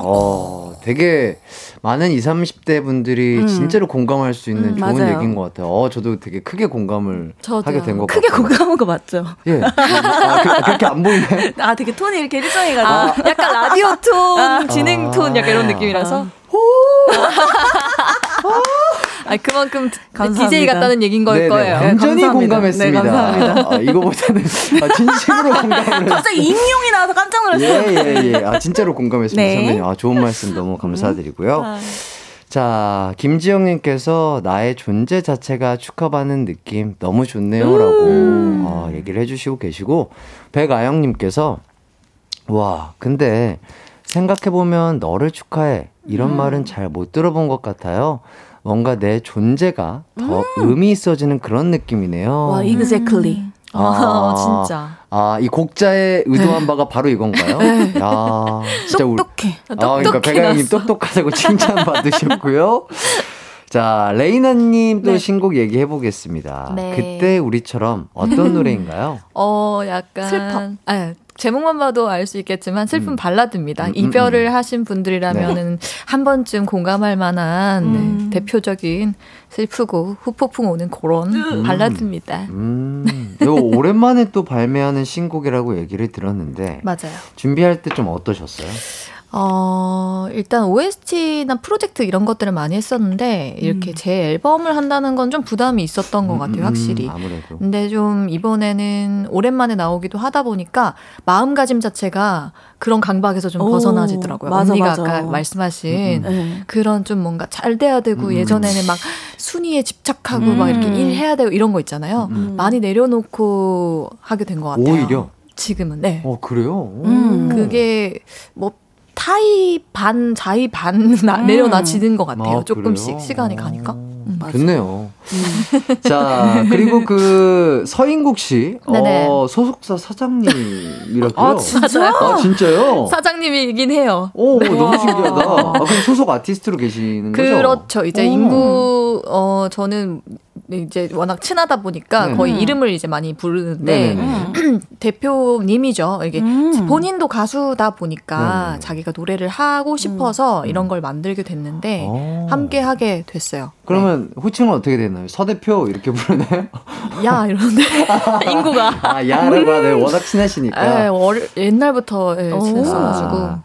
어, 되게 많은 20, 30대 분들이 음. 진짜로 공감할 수 있는 음, 좋은 맞아요. 얘기인 것 같아요. 어, 저도 되게 크게 공감을 저도요. 하게 된것 크게 같아요. 공감한 거 맞죠? 예. 아, 그, 아, 그렇게 안 보이나요? 아 되게 톤이 이렇게 일정해가지고 아, 약간 라디오 톤, 진행 톤 약간 이런 아. 느낌이라서. 아, 그만큼 감사합니다. DJ 같다는 얘기인 걸 네네, 거예요. 완전히 감사합니다. 공감했습니다. 네, 감사합니다. 아, 이거보다는 아, 진심으로 공감을 갑자기 익명이 나와서 깜짝 놀랐어요. 예, 예, 예. 아, 진짜로 공감했습니다. 네. 선배님. 아, 좋은 말씀 너무 감사드리고요. 자, 김지영님께서 나의 존재 자체가 축하받는 느낌 너무 좋네요. 라고 어, 얘기를 해주시고 계시고, 백아영님께서 와, 근데 생각해보면 너를 축하해. 이런 말은 잘 못 들어본 것 같아요. 뭔가 내 존재가 더 의미 있어지는 그런 느낌이네요. 와 exactly. 아, 진짜. 아, 이 곡자의 의도한 바가 바로 이건가요? 야, 진짜 우리, 똑똑해. 아, 그러니까 났어. 똑똑하다고 칭찬 받으셨고요. 자, 레이나님 또 네. 신곡 얘기해 보겠습니다. 네. 그때 우리처럼 어떤 노래인가요? 어, 약간. 슬퍼. 아, 제목만 봐도 알 수 있겠지만 슬픈 음. 발라드입니다. 음, 음, 이별을 음. 하신 분들이라면은 한 번쯤 공감할 만한 음. 네, 대표적인 슬프고 후폭풍 오는 그런 발라드입니다. 음, 이거 오랜만에 또 발매하는 신곡이라고 얘기를 들었는데 맞아요. 준비할 때 좀 어떠셨어요? 어, 일단 OST나 프로젝트 이런 것들을 많이 했었는데, 이렇게 제 앨범을 한다는 건 좀 부담이 있었던 것 같아요, 음, 확실히. 아무래도. 근데 좀 이번에는 오랜만에 나오기도 하다 보니까 마음가짐 자체가 그런 강박에서 좀 오, 벗어나지더라고요. 맞아, 언니가 맞아. 아까 말씀하신 음, 네. 그런 좀 뭔가 잘 돼야 되고 음. 예전에는 막 순위에 집착하고 음. 막 이렇게 일해야 되고 이런 거 있잖아요. 음. 많이 내려놓고 하게 된 것 같아요. 오히려? 지금은 네. 어, 그래요? 음. 그게 뭐 타이 반 자이 반 나- 음. 내려놔지는 것 같아요. 아, 조금씩 그래요? 시간이 가니까. 어, 음. 좋네요. 자, 그리고 그 서인국 씨, 네네. 어, 소속사 사장님이라고요? 아 진짜? 아, 진짜요? 사장님이긴 해요. 오, 너무 신기하다. 아, 그럼 소속 아티스트로 계시는 거죠? 그렇죠. 이제 오. 인구 어 저는 이제 워낙 친하다 보니까 네. 거의 음. 이름을 이제 많이 부르는데 네네네. 대표님이죠. 이게 음. 본인도 가수다 보니까. 자기가 노래를 하고 싶어서 이런 걸 만들게 됐는데 어. 함께 하게 됐어요. 그러면 호칭은 어떻게 되나요? 서 대표 이렇게 부르나요? 네. 야 이러는데 인구가 아, 야라고 하네요. 워낙 친하시니까. 예, 어릴- 옛날부터 예, 오. 친했어가지고 아.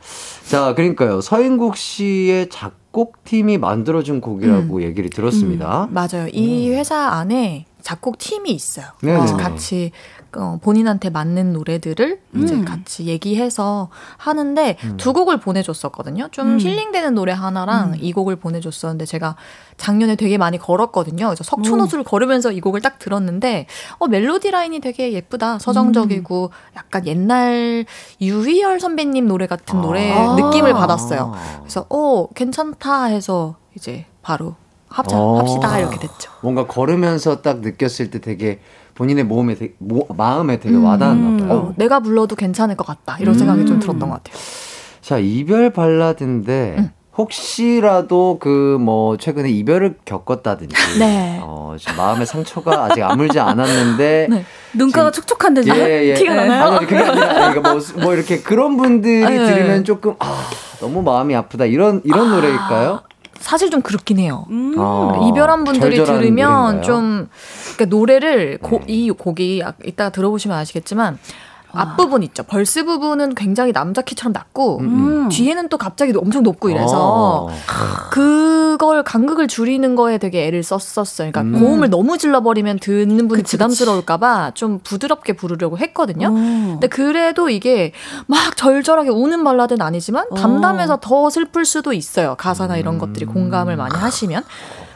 자, 그러니까요. 서인국 씨의 작 곡팀이 만들어준 곡이라고 음. 얘기를 들었습니다. 맞아요. 이 회사 안에 작곡 팀이 있어요. 네네. 그래서 같이 어, 본인한테 맞는 노래들을 이제 음. 같이 얘기해서 하는데 음. 두 곡을 보내줬었거든요. 좀 음. 힐링되는 노래 하나랑 음. 이 곡을 보내줬었는데 제가 작년에 되게 많이 걸었거든요. 그래서 석촌호수를 걸으면서 이 곡을 딱 들었는데 어, 멜로디 라인이 되게 예쁘다. 서정적이고 약간 옛날 유희열 선배님 노래 같은 노래 아. 느낌을 받았어요. 그래서 어 괜찮다 해서 이제 바로 합자 어. 합시다 이렇게 됐죠. 뭔가 걸으면서 딱 느꼈을 때 되게 본인의 몸에 되게, 모- 마음에 되게 음. 와닿았나 봐요. 어, 내가 불러도 괜찮을 것 같다 이런 생각이 좀 들었던 것 같아요. 자, 이별 발라드인데 음. 혹시라도 그 뭐 최근에 이별을 겪었다든지 네. 어, 지금 마음의 상처가 아직 아물지 않았는데 네. 눈가가 촉촉한데 예, 예. 티가 나나요? 아니, 그게 아니라 그러니까 뭐, 뭐 이렇게 그런 분들이 네. 들으면 조금 아, 너무 마음이 아프다 이런 이런 노래일까요? 사실 좀 그렇긴 해요. 음. 아, 이별한 분들이 들으면 노래인가요? 좀 그러니까 노래를 고, 네. 이 곡이 아- 이따가 들어보시면 아시겠지만 앞부분 있죠. 벌스 부분은 굉장히 남자 키처럼 낮고 음. 뒤에는 또 갑자기 엄청 높고 이래서 어. 그걸 간극을 줄이는 거에 되게 애를 썼었어요. 그러니까 음. 고음을 너무 질러버리면 듣는 분이 그치, 부담스러울까봐 좀 부드럽게 부르려고 했거든요. 어. 근데 그래도 이게 막 절절하게 우는 발라드는 아니지만 어. 담담해서 더 슬플 수도 있어요. 가사나 이런 음. 것들이 공감을 많이 하시면.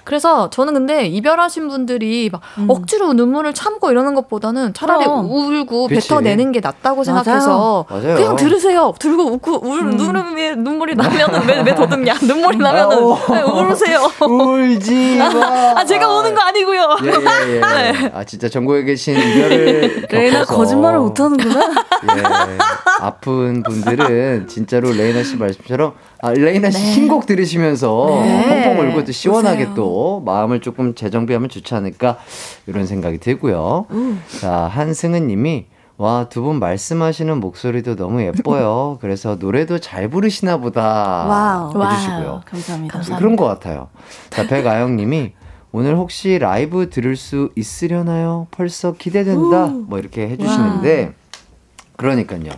그래서 저는 근데 이별하신 분들이 막 음. 억지로 눈물을 참고 이러는 것보다는 차라리 그럼. 울고 그치. 뱉어내는 게 낫다고 맞아요. 생각해서 맞아요. 그냥 들으세요. 들고 웃고 울 음. 눈물이 눈물이 나면은 왜, 왜 더듬냐? 눈물이 나면은. 네, 울으세요. 울지 마. 아 제가 우는 거 아니고요. 예, 예, 예. 아, 진짜 전국에 계신 이별을 레이나 거짓말을 못하는구나. 예. 아픈 분들은 진짜로 레이나 씨 말씀처럼 아, 레이나 씨 신곡 들으시면서 네. 펑펑 울고 또 시원하게 보세요. 또 마음을 조금 재정비하면 좋지 않을까 이런 생각이 들고요. 자, 한승은 님이 와, 두 분 말씀하시는 목소리도 너무 예뻐요. 그래서 노래도 잘 부르시나 보다. Wow. 해주시고요. 감사합니다. 그런 것 같아요. 자, 백아영 님이 오늘 혹시 라이브 들을 수 있으려나요? 벌써 기대된다. 뭐 이렇게 해주시는데, 그러니까요.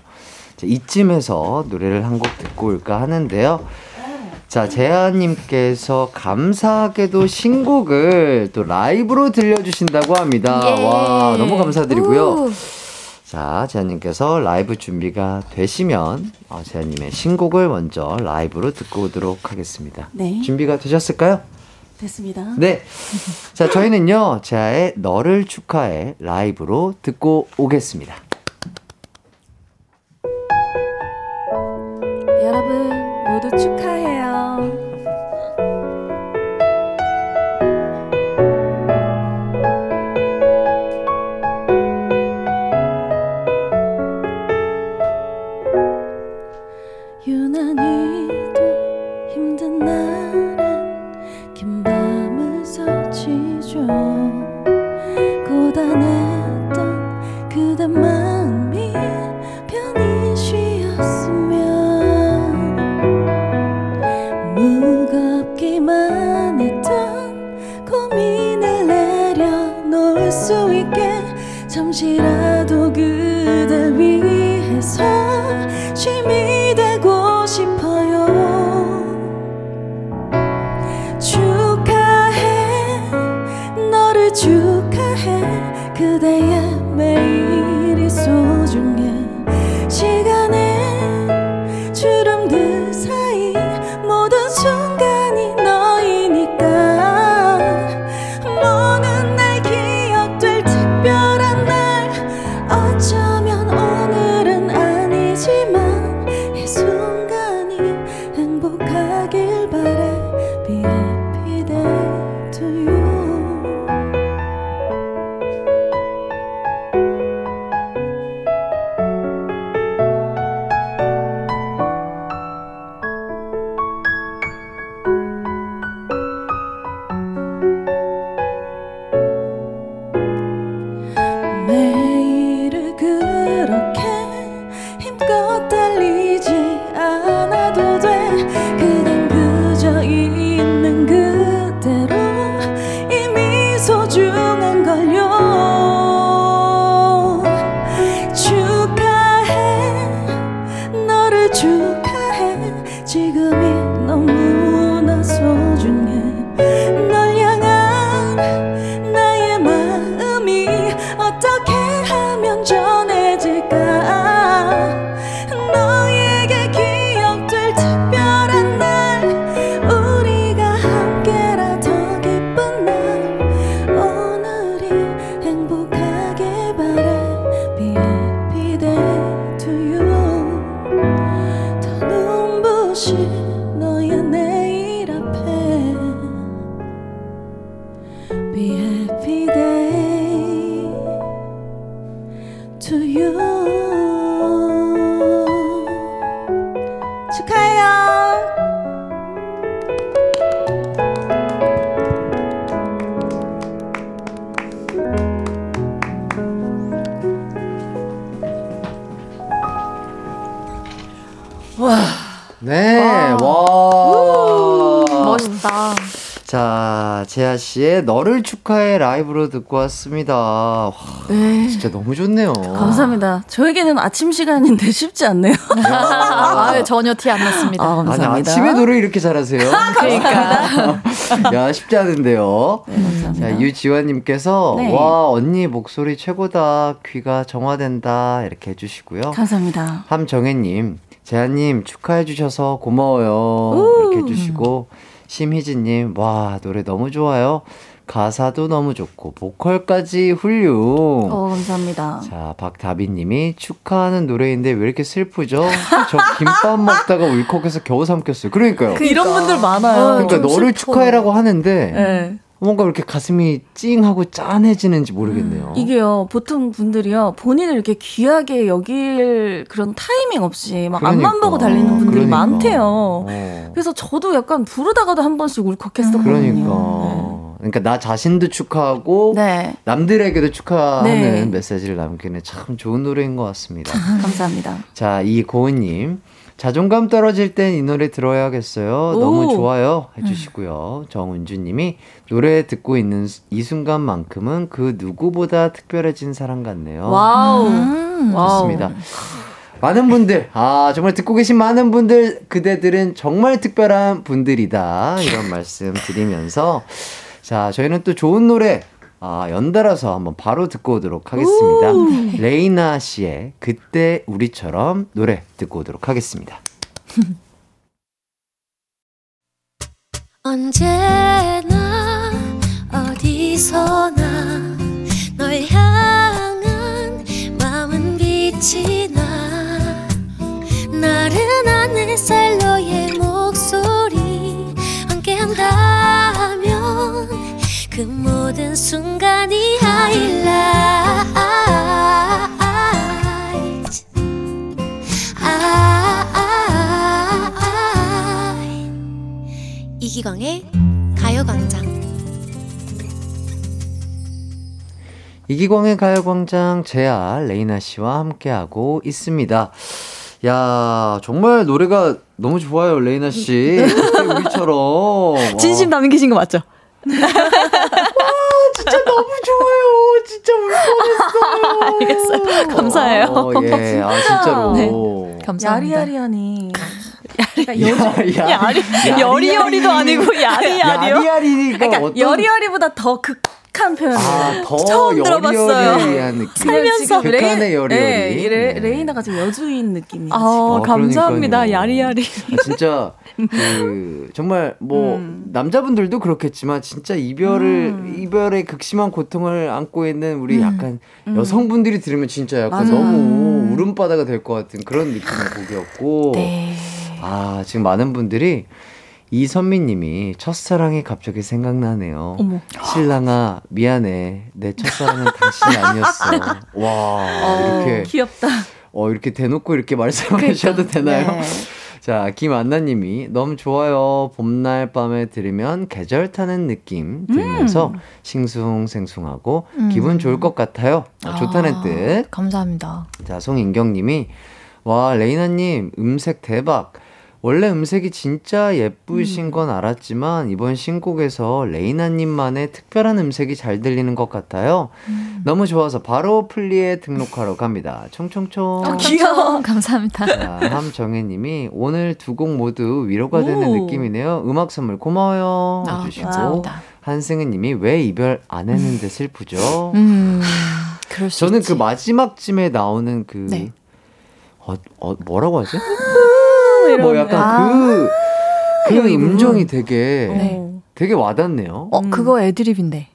자, 이쯤에서 노래를 한 곡 듣고 올까 하는데요. 자, 재한님께서 감사하게도 신곡을 또 라이브로 들려주신다고 합니다. 예. 와, 너무 감사드리고요. 우. 자, 재한님께서 라이브 준비가 되시면 어, 재한님의 신곡을 먼저 라이브로 듣고 오도록 하겠습니다. 네. 준비가 되셨을까요? 됐습니다. 네. 자, 저희는요, 재하의 너를 축하해 라이브로 듣고 오겠습니다. 여러분 모두 축하해요. 네, 와. 멋있다. 자, 재하 씨의 너를 축하해 라이브로 듣고 왔습니다. 와, 네. 진짜 너무 좋네요. 감사합니다. 저에게는 아침 시간인데 쉽지 않네요. 아, 전혀 티 안 났습니다. 아, 아니 감사합니다. 아침에 노래 이렇게 잘하세요. 그러니까. 야 쉽지 않은데요. 네, 감사합니다. 자 유지환님께서 네. 와 언니 목소리 최고다 귀가 정화된다 이렇게 해주시고요. 감사합니다. 함정혜님 재한님 축하해 주셔서 고마워요 이렇게 해주시고 심희진님 와 노래 너무 좋아요. 가사도 너무 좋고 보컬까지 훌륭. 어, 감사합니다. 자, 박다비님이 축하하는 노래인데 왜 이렇게 슬프죠? 저 김밥 먹다가 울컥해서 겨우 삼켰어요. 그러니까요. 그 이런 분들 많아요. 그러니까 좀 너를 슬퍼. 축하해라고 하는데 네. 뭔가 왜 이렇게 가슴이 찡하고 짠해지는지 모르겠네요. 이게요, 보통 분들이요, 본인을 이렇게 귀하게 여길 그런 타이밍 없이 막 앞만 그러니까. 보고 달리는 분들이 그러니까. 많대요. 어. 그래서 저도 약간 부르다가도 한 번씩 울컥했었거든요. 그러니까. 그러니까 나 자신도 축하하고 네. 남들에게도 축하하는 네. 메시지를 남기는 참 좋은 노래인 것 같습니다. 네. 감사합니다. 자, 이 고은님. 자존감 떨어질 땐 이 노래 들어야겠어요. 오. 너무 좋아요. 해주시고요. 정은주님이 노래 듣고 있는 이 순간만큼은 그 누구보다 특별해진 사람 같네요. 와우. 음. 와우. 좋습니다. 많은 분들, 아, 정말 듣고 계신 많은 분들, 그대들은 정말 특별한 분들이다. 이런 말씀 드리면서, 자, 저희는 또 좋은 노래, 아, 연달아서 한번 바로 듣고 오도록 하겠습니다. 레이나 씨의 그때 우리처럼 노래 듣고 오도록 하겠습니다. 언제나 어디서나 널 향한 마음은 빛이 나 나른한 햇살 너의 목소리 함께한다면 그 모든 순간이 하이라이트 아, 이기광의 가요광장 이기광의 가요광장 제아 레이나 씨와 함께하고 있습니다. 야, 정말 노래가 너무 좋아요, 레이나 씨. 우리처럼. 진심 어, 담긴 계신 거 맞죠? 진짜 너무 좋아요. 진짜 울 뻔했어요. 알겠어요. 감사해요. 어, 예, 아, 진짜로. 네. 감사합니다. 야리야리하니. 야, 야, 야리, 여리여리도 아니고 야리야리요? 야리야리가 그러니까 어떤 여리여리보다 더 극 한 표현이에요. 아, 더 처음 들어봤어요. 살면서 극한의 여리여리. 네, 레, 네. 레이나가 지금 여주인 느낌이에요. 아, 어, 감사합니다. 그러니까요. 야리야리. 아, 진짜 그 정말 뭐 음. 남자분들도 그렇겠지만 진짜 이별을 이별의 극심한 고통을 안고 있는 우리 약간 여성분들이 들으면 진짜 약간 음. 맞아요. 너무 울음바다가 될 것 같은 그런 느낌의 곡이었고 네. 아 지금 많은 분들이 이선미님이 첫사랑이 갑자기 생각나네요. 어머. 신랑아 미안해 내 첫사랑은 당신이 아니었어. 와 이렇게 귀엽다. 어 이렇게 대놓고 이렇게 말씀하셔도 되나요? 네. 자, 김안나님이 너무 좋아요. 봄날 밤에 들으면 계절 타는 느낌 들면서 음. 싱숭생숭하고 음. 기분 좋을 것 같아요. 어, 좋다는 아, 뜻. 감사합니다. 자, 송인경님이 와 레이나님 음색 대박. 원래 음색이 진짜 예쁘신 건 알았지만 이번 신곡에서 레이나님만의 특별한 음색이 잘 들리는 것 같아요. 너무 좋아서 바로 플리에 등록하러 갑니다. 총총총. 어, 귀여워. 감사합니다. 자, 함정혜님이 오늘 두 곡 모두 위로가 되는 오. 느낌이네요. 음악 선물 고마워요. 아, 해주시고 감사합니다. 한승은님이 왜 이별 안 했는데 슬프죠? 음, 그럴 수 저는 있지. 그 마지막쯤에 나오는 그 네. 어, 어, 뭐라고 하지? 이런 뭐 약간 아. 그, 그. 음정이 되게 네. 되게 와닿네요. 어, 그거 애드립인데.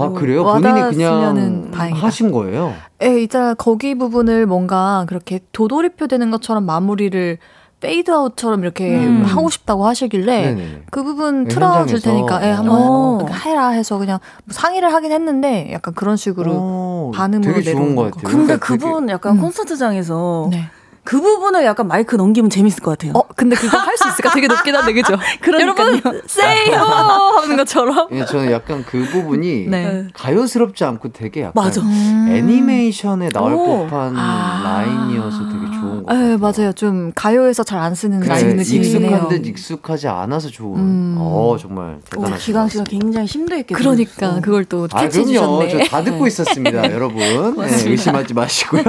아 그래요? 본인이 그냥 다행이다. 하신 거예요? 예, 있잖아. 거기 부분을 뭔가 그렇게 도돌이표 되는 것처럼 마무리를 페이드아웃처럼 이렇게 음. 하고 싶다고 하시길래 네네. 그 부분 네, 틀어줄. 테니까 예, 한번 어. 해라 해서 그냥 뭐 상의를 하긴 했는데 약간 그런 식으로 오, 반음으로 되게 좋은 것 거. 같아요. 근데 그러니까 그분 약간 음. 콘서트장에서 네. 그 부분을 약간 마이크 넘기면 재밌을 것 같아요. 어, 근데 그거 할 수 있을까? 되게 높긴 한데, 그죠? 여러분, 세요! 하는 것처럼. 예, 저는 약간 그 부분이 네. 가요스럽지 않고 되게 약간 맞아. 음. 애니메이션에 나올 오. 법한 아. 라인이어서 되게 좋은 것 네, 맞아요. 좀 가요에서 잘 안 쓰는 그래, 느낌이긴 익숙한. 듯 익숙하지 않아서 좋은. 음. 어 정말 것 기강 씨가. 굉장히 있게 그러니까 들으셨어. 그걸 또 아, 캐치해 그럼요. 주셨네. 저 다 듣고 있었습니다, 여러분. 네, 의심하지 마시고요.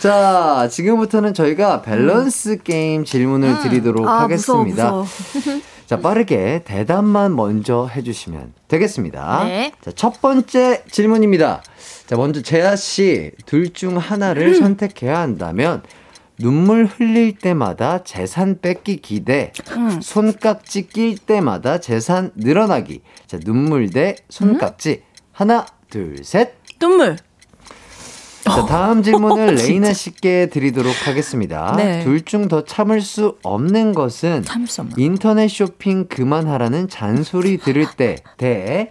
자, 지금부터는 저희가 밸런스 게임 질문을 드리도록 아, 하겠습니다. 무서워, 무서워. 자, 빠르게 대답만 먼저 해주시면 되겠습니다. 네. 자, 첫 번째 질문입니다. 자, 먼저 재하 씨, 둘 중 하나를 선택해야 한다면, 눈물 흘릴 때마다 재산 뺏기기 대 음. 손깍지 낄 때마다 재산 늘어나기. 자, 눈물 대 손깍지. 하나, 둘, 셋. 눈물. 자, 다음 질문을 레이나 씨께 드리도록 하겠습니다. 네. 둘중 더 참을 수 없는 것은 참을 수 없나? 인터넷 쇼핑 그만하라는 잔소리 들을 때, 대,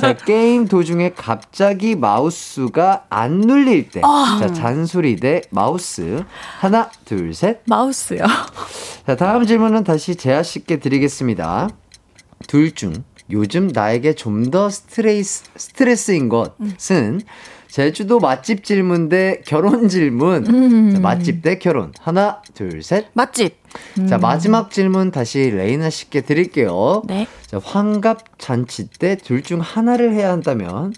자, 게임 도중에 갑자기 마우스가 안 눌릴 때, 자, 잔소리 대 마우스. 하나, 둘, 셋. 마우스요. 자, 다음 질문은 다시 재하 씨께 드리겠습니다. 둘 중 요즘 나에게 좀 더 스트레스, 스트레스인 것은 제주도 맛집 질문 대 결혼 질문. 자, 맛집 대 결혼. 하나, 둘, 셋. 맛집. 자, 마지막 질문 다시 레이나 씨께 드릴게요. 네. 자, 환갑 잔치 때 둘 중 하나를 해야 한다면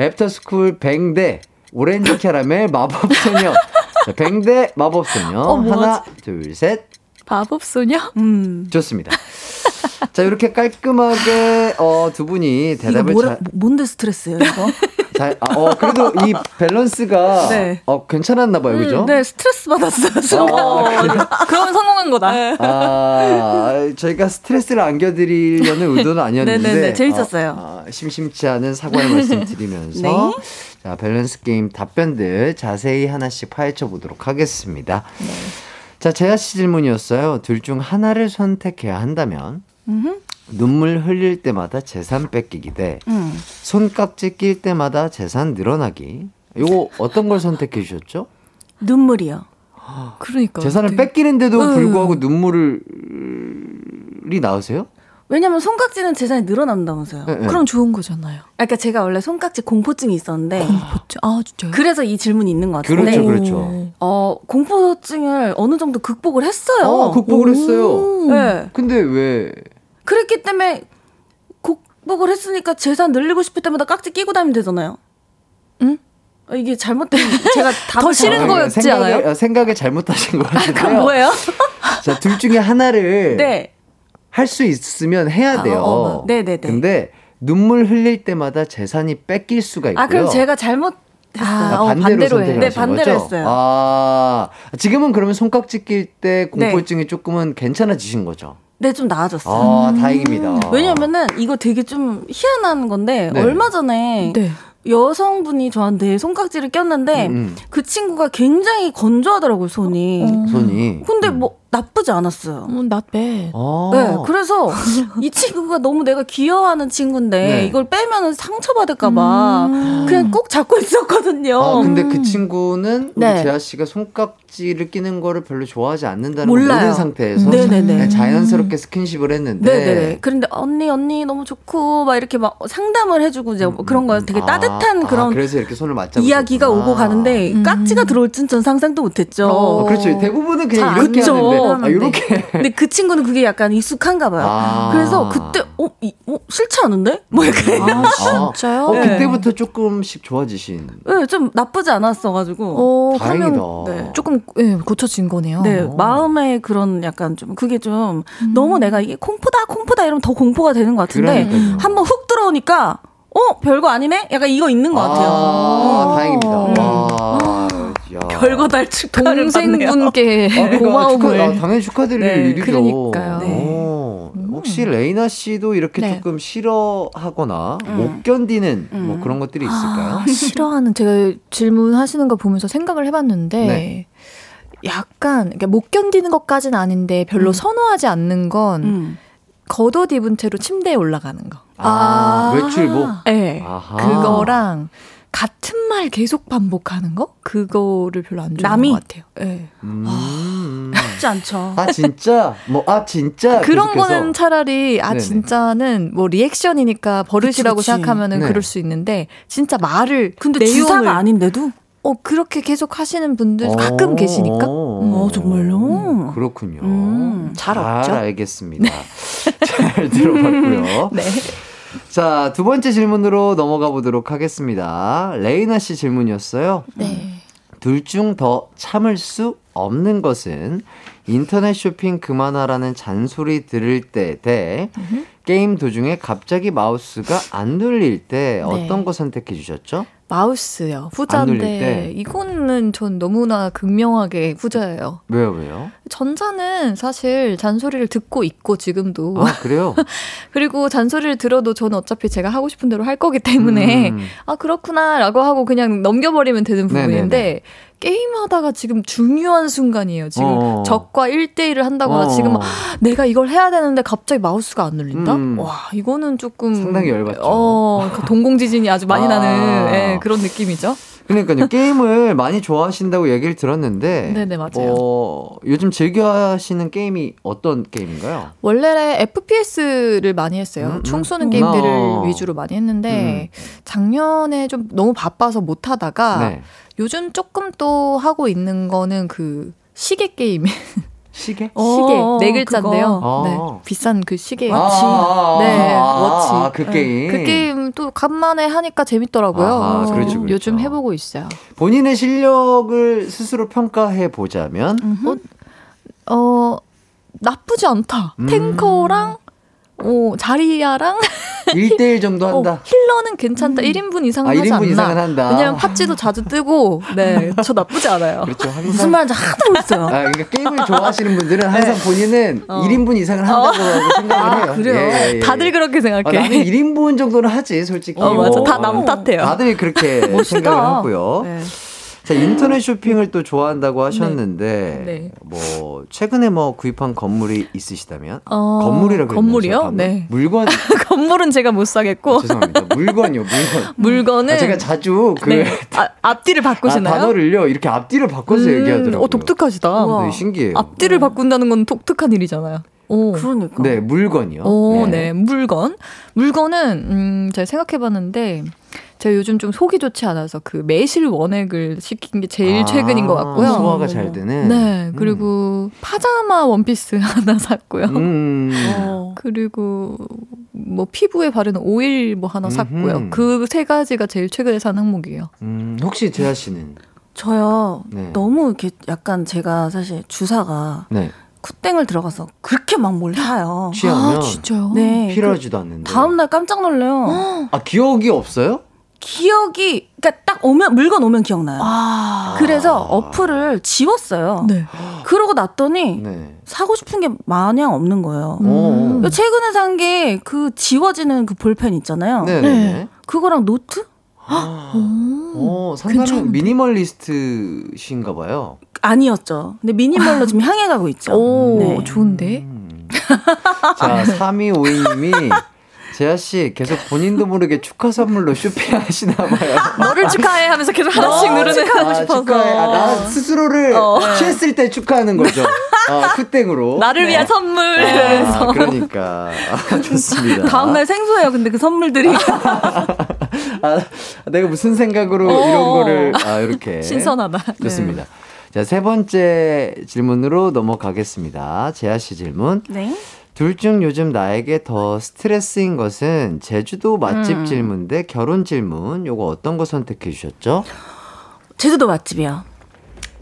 애프터스쿨 Bang 대 오렌지 캐러멜 마법 소녀. 자, Bang 대 마법 소녀. 어, 뭐지? 하나, 둘, 셋. 마법 소녀? 음. 좋습니다. 자, 이렇게 깔끔하게 어, 두 분이 대답을 뭐라, 잘, 뭔데 스트레스예요, 이거? 잘 아, 어, 그래도 이 밸런스가 네. 어, 괜찮았나 봐요. 그죠? 네, 스트레스 받았어요. 저. 아? 그러면 성공한 거다. 아, 저희가 스트레스를 안겨드리려는 의도는 아니었는데. 네네네, 재밌었어요. 아, 아, 심심치 않은 사과의 말씀 드리면서. 네. 자, 밸런스 게임 답변들 자세히 하나씩 파헤쳐 보도록 하겠습니다. 네. 자, 재하 씨 질문이었어요. 둘 중 하나를 선택해야 한다면, 눈물 흘릴 때마다 재산 뺏기기 대 음. 손깍지 낄 때마다 재산 늘어나기. 요거 어떤 걸 선택해 주셨죠? 눈물이요. 그러니까. 재산을 되게- 뺏기는데도 음. 불구하고 눈물이 나오세요? 왜냐면 손깍지는 재산이 늘어난다면서요. 네, 네. 그럼 좋은 거잖아요. 그러니까 제가 원래 손깍지 공포증이 있었는데 아, 진짜요? 그래서 이 질문이 있는 것 같은데 그렇죠, 그렇죠. 어, 공포증을 어느 정도 극복을 했어요. 어, 극복을 했어요. 네. 근데 왜? 그랬기 때문에 극복을 했으니까 재산 늘리고 싶을 때마다 깍지 끼고 다니면 되잖아요. 응? 어, 이게 잘못된 제가 더 싫은 거였지 생각을, 않아요? 어, 생각을 잘못하신 것 같은데요. 그럼 뭐예요? 자, 둘 중에 하나를 네. 할 수 있으면 해야 돼요. 어, 어, 네 네 네. 근데 눈물 흘릴 때마다 재산이 뺏길 수가 있고요. 아 그럼 제가 잘못 아, 아, 어, 반대로 반대로. 네, 반대로 거죠? 했어요. 아, 지금은 그러면 손깍지 낄때 네. 공포증이 조금은 괜찮아지신 거죠? 네 좀 나아졌어요. 아, 다행입니다. 왜냐면은 이거 되게 좀 희한한 건데 네. 얼마 전에 네. 여성분이 저한테 손깍지를 꼈는데 음, 음. 그 친구가 굉장히 건조하더라고요 손이. 어. 손이. 근데 음. 뭐 나쁘지 않았어요. 음, not bad. 아. 네, 그래서 이 친구가 너무 내가 귀여워하는 친구인데 네. 이걸 빼면은 상처받을까봐 음. 그냥 꼭 잡고 있었거든요. 아, 근데 그 친구는 우리 네. 재하 씨가 손깍지를 끼는 거를 별로 좋아하지 않는다는 몰라요. 걸 모르는 상태에서 네네네. 그냥 자연스럽게 스킨십을 했는데 네네. 그런데 언니 언니 너무 좋고 막 이렇게 막 상담을 해주고 이제 그런 거 되게 아, 따뜻한 아, 그런 그래서 이렇게 손을 맞잡고 이야기가. 오고 가는데 음. 깍지가 들어올 줄전 상상도 못했죠. 어, 그렇죠. 대부분은 그냥 잘 이렇게 그쵸. 하는데 아, 이렇게 근데 그 친구는 그게 약간 익숙한가 봐요. 아. 그래서 그때 어, 이, 어 싫지 않은데? 뭐 이렇게. 아, 진짜요? 어, 네. 그때부터 조금씩 좋아지신. 네, 좀 나쁘지 않았어 가지고. 어, 다행이다. 그러면 네. 조금 예, 고쳐진 거네요. 네, 어. 마음의 그런 약간 좀 그게 좀 너무 내가 이게 공포다 공포다 이러면 더 공포가 되는 것 같은데 그러니까요. 한번 훅 들어오니까 어 별거 아니네? 약간 이거 있는 것 같아요. 아, 어. 다행입니다. 음. 별거 달 축하를. 동생분께 아, 그러니까 고마움을. 축하, 아, 당연히 축하드릴 네, 일이죠. 그러니까요. 오, 혹시 레이나 씨도 이렇게 네. 조금 싫어하거나 음. 못 견디는 음. 뭐 그런 것들이 있을까요? 아, 싫어하는 제가 질문하시는 거 보면서 생각을 해봤는데 네. 약간 그러니까 못 견디는 것까지는 아닌데 별로 음. 선호하지 않는 건 음. 겉옷 입은 채로 침대에 올라가는 거. 아, 외출복. 네. 아하. 그거랑 같은 말 계속 반복하는 거? 그거를 별로 안 좋아하는? 것 같아요. 네. 음. 쉽지 않죠. 아 진짜 뭐 아 진짜 그런 계속해서. 거는 차라리 아 네네. 진짜는 뭐 리액션이니까 버릇이라고 그치, 그치. 생각하면은 네. 그럴 수 있는데 진짜 말을 근데 내용을 주사가 아닌데도 어, 그렇게 계속 하시는 분들 어, 가끔 계시니까. 어, 정말요? 그렇군요. 음, 잘 없죠? 알겠습니다. 잘 들어봤고요. 네. 자, 두 번째 질문으로 넘어가 보도록 하겠습니다. 레이나 씨 질문이었어요. 네. 둘 중 더 참을 수 없는 것은 인터넷 쇼핑 그만하라는 잔소리 들을 때 대 게임 도중에 갑자기 마우스가 안 눌릴 때 어떤 거 선택해 주셨죠? 마우스요. 후자인데 때. 이거는 전 너무나 극명하게 후자예요. 왜요, 왜요? 전자는 사실 잔소리를 듣고 있고 지금도 아, 그래요? 그리고 잔소리를 들어도 저는 어차피 제가 하고 싶은 대로 할 거기 때문에 음. 아 그렇구나라고 하고 그냥 넘겨버리면 되는 부분인데 네네네. 게임하다가 지금 중요한 순간이에요. 지금 어. 적과 1대1을 한다거나 어. 지금 내가 이걸 해야 되는데 갑자기 마우스가 안 눌린다? 음. 와 이거는 조금 상당히 열받죠. 어, 그 동공지진이 아주 많이 아. 나는 예, 그런 느낌이죠. 그러니까요. 게임을 많이 좋아하신다고 얘기를 들었는데 네네, 맞아요. 어, 요즘 즐겨 하시는 게임이 어떤 게임인가요? 원래 FPS를 많이 했어요. 음, 음. 총 쏘는 게임들을 어. 위주로 많이 했는데 작년에 좀 너무 바빠서 못 하다가 네. 요즘 조금 또 하고 있는 거는 그 시계 게임. 시계? 시계 어, 네 글자인데요. 그거. 네, 아. 비싼 그 시계. 아, 아, 네, 아, watch. 아, 그 게임. 그 게임 또 간만에 하니까 재밌더라고요. 그래서 그렇죠, 그렇죠. 요즘 해보고 있어요. 본인의 실력을 스스로 평가해 보자면 어 나쁘지 않다. 음. 탱커랑 어, 자리야랑 1대1 정도 한다. 어, 힐러는 괜찮다. 1인분 이상은 아, 하지 1인분 않나. 이상은 한다. 왜냐면 팟찌도 자주 뜨고, 네, 저 나쁘지 않아요. 그렇죠. 항상 무슨 말인지 하나도 모르겠어요. 아, 그러니까 게임을 좋아하시는 분들은 항상 본인은 1인분 이상을 한다고 생각을 해요. 아, 그래요? 예, 예, 예. 다들 그렇게 아, 생각해. 나는 1인분 정도는 하지, 솔직히. 어, 맞아. 다 어, 남 탓해요. 다들 그렇게 생각을 하고요. 네. 자, 인터넷 쇼핑을 또 좋아한다고 하셨는데, 네. 뭐, 최근에 뭐 구입한 건물이 있으시다면? 어, 건물이라고? 건물이요? 방금? 네. 물건, 건물은 제가 못 사겠고, 죄송합니다. 물건이요, 물건. 물건은. 아, 제가 자주 그 네. 아, 앞뒤를 아, 바꾸시나요? 단어를요, 이렇게 앞뒤를 바꿔서 음, 얘기하더라고요. 어, 독특하시다. 네, 신기해요. 앞뒤를 바꾼다는 건 독특한 일이잖아요. 오. 그러니까. 네, 물건이요. 오, 네. 물건. 물건은, 음, 제가 생각해 봤는데, 제가 요즘 좀 속이 좋지 않아서 그 매실 원액을 시킨 게 제일 아, 최근인 것 같고요. 소화가 잘 되는. 네. 그리고 파자마 원피스 하나 샀고요. 음. 어. 그리고 뭐 피부에 바르는 오일 뭐 하나 샀고요. 그 세 가지가 제일 최근에 산 항목이에요. 음, 혹시 재하 씨는? 저요. 네. 너무 이렇게 약간 제가 사실 주사가 네. 쿠땡을 들어가서 그렇게 막뭘 사요. 취하면 진짜요? 네. 필요하지도 않는데. 그 다음 날 깜짝 놀래요. 아, 기억이 없어요? 기억이 그러니까 딱 오면 물건 오면 기억나요. 아. 그래서 어플을 지웠어요. 네. 그러고 났더니 네. 사고 싶은 게 마냥 없는 거예요. 오. 그러니까 최근에 산 게 그 지워지는 그 볼펜 있잖아요. 네네네. 그거랑 노트? 어, 상당히 미니멀리스트신가 봐요. 아니었죠. 근데 미니멀로 지금 향해 가고 있죠. 오, 네. 좋은데? 음. 자, 3252님이 재하 씨 계속 본인도 모르게 축하 선물로 쇼핑하시나 봐요. 너를 축하해 하면서 계속 하나씩 누르는 아, 축하해. 아, 나 스스로를 취했을 때 축하하는 거죠. 아, 쿠땡으로. 나를 위한 선물. 아, 그러니까. 아, 좋습니다. 다음날 생소해요. 근데 그 선물들이 아, 내가 무슨 생각으로 이런 거를 아 이렇게 신선하다. 좋습니다. 자, 세 번째 질문으로 넘어가겠습니다. 재하 씨 질문. 네. 둘 중 요즘 나에게 더 스트레스인 것은 제주도 맛집 음. 질문 대 결혼 질문. 요거 어떤 거 선택해 주셨죠? 제주도 맛집이요.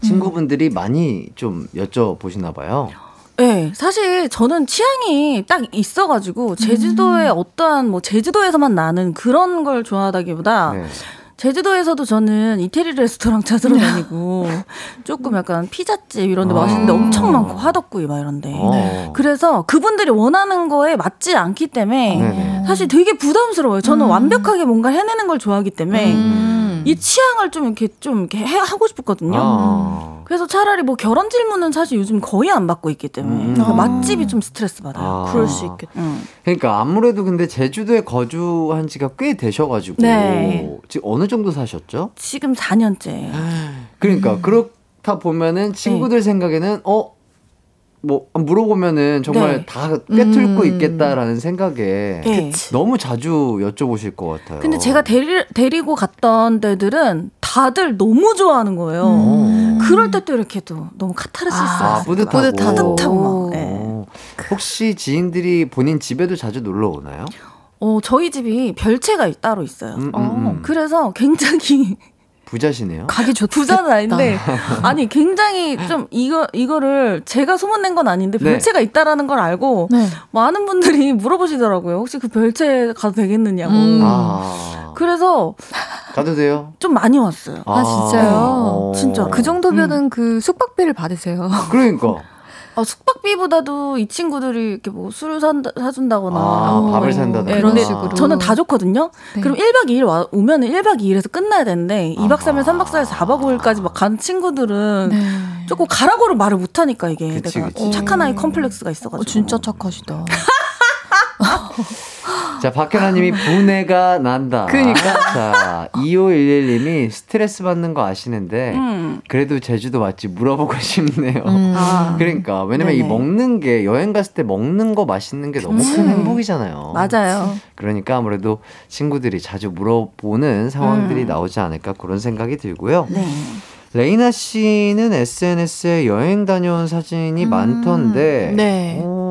친구분들이 많이 좀 여쭤보시나 봐요. 네, 사실 저는 취향이 딱 있어가지고 제주도의 어떠한 뭐 제주도에서만 나는 그런 걸 좋아하다기보다 네. 제주도에서도 저는 이태리 레스토랑 찾으러 다니고 조금 약간 피자집 이런 데 아. 맛있는 데 엄청 많고 화덕구이 막 이런데 어. 그래서 그분들이 원하는 거에 맞지 않기 때문에 네네. 사실 되게 부담스러워요. 저는 완벽하게 뭔가 해내는 걸 좋아하기 때문에 음. 이 취향을 좀 이렇게 좀 이렇게 해, 하고 싶었거든요. 아. 그래서 차라리 뭐 결혼 질문은 사실 요즘 거의 안 받고 있기 때문에 음. 그러니까 맛집이 좀 스트레스 받아요. 아. 그럴 수 있겠다. 음. 그러니까 아무래도 근데 제주도에 거주한 지가 꽤 되셔가지고 네. 지금 어느 정도 사셨죠? 지금 4년째. 그러니까 그렇다 보면은 친구들 생각에는 어. 뭐 물어보면은 정말 네. 다 꿰뚫고 음. 있겠다라는 생각에 네. 너무 자주 여쭤보실 것 같아요. 근데 제가 데리, 데리고 갔던 데들은 다 다들 너무 좋아하는 거예요. 오. 그럴 때 또 이렇게 또 너무 카타르시스가 아, 있어요. 뿌듯하고. 뿌듯하고 막. 네. 어. 혹시 지인들이 본인 집에도 자주 놀러 오나요? 어, 저희 집이 별채가 따로 있어요. 음, 음, 어, 음. 그래서 굉장히 부자시네요. 가기 좋 부자는 아닌데 아니 굉장히 좀 이거 이거를 제가 소문낸 건 아닌데 네. 별채가 있다라는 걸 알고 네. 많은 분들이 물어보시더라고요. 혹시 그 별채 가도 되겠느냐고. 음. 아. 그래서 가도 돼요? 좀 많이 왔어요. 아, 진짜요? 어. 진짜로. 그 정도면은 그 숙박비를 받으세요. 그러니까. 아, 숙박비보다도 이 친구들이 이렇게 뭐 술을 산다, 사준다거나. 아, 밥을 산다든가. 네, 그런 식으로. 저는 다 좋거든요. 네. 그럼 1박 2일 와, 오면은 1박 2일에서 끝나야 되는데 2박 3일, 3박 4일, 4박 5일까지 막 간 친구들은 네. 조금 가라고를 말을 못 하니까 이게 그치, 내가 그치. 착한 아이 컴플렉스가 있어 가지고. 어, 진짜 착하시다. 자, 박현아님이 분해가 난다. 그러니까. 자, 2511님이 스트레스 받는 거 아시는데, 음. 그래도 제주도 맛집 물어보고 싶네요. 음. 아, 그러니까, 왜냐면 이. 먹는 게, 여행 갔을 때 먹는 거 맛있는 게 너무 큰 음. 행복이잖아요. 맞아요. 그러니까 아무래도 친구들이 자주 물어보는 상황들이 음. 나오지 않을까 그런 생각이 들고요. 네. 레이나 씨는 SNS에 여행 다녀온 사진이 음, 많던데, 네. 오,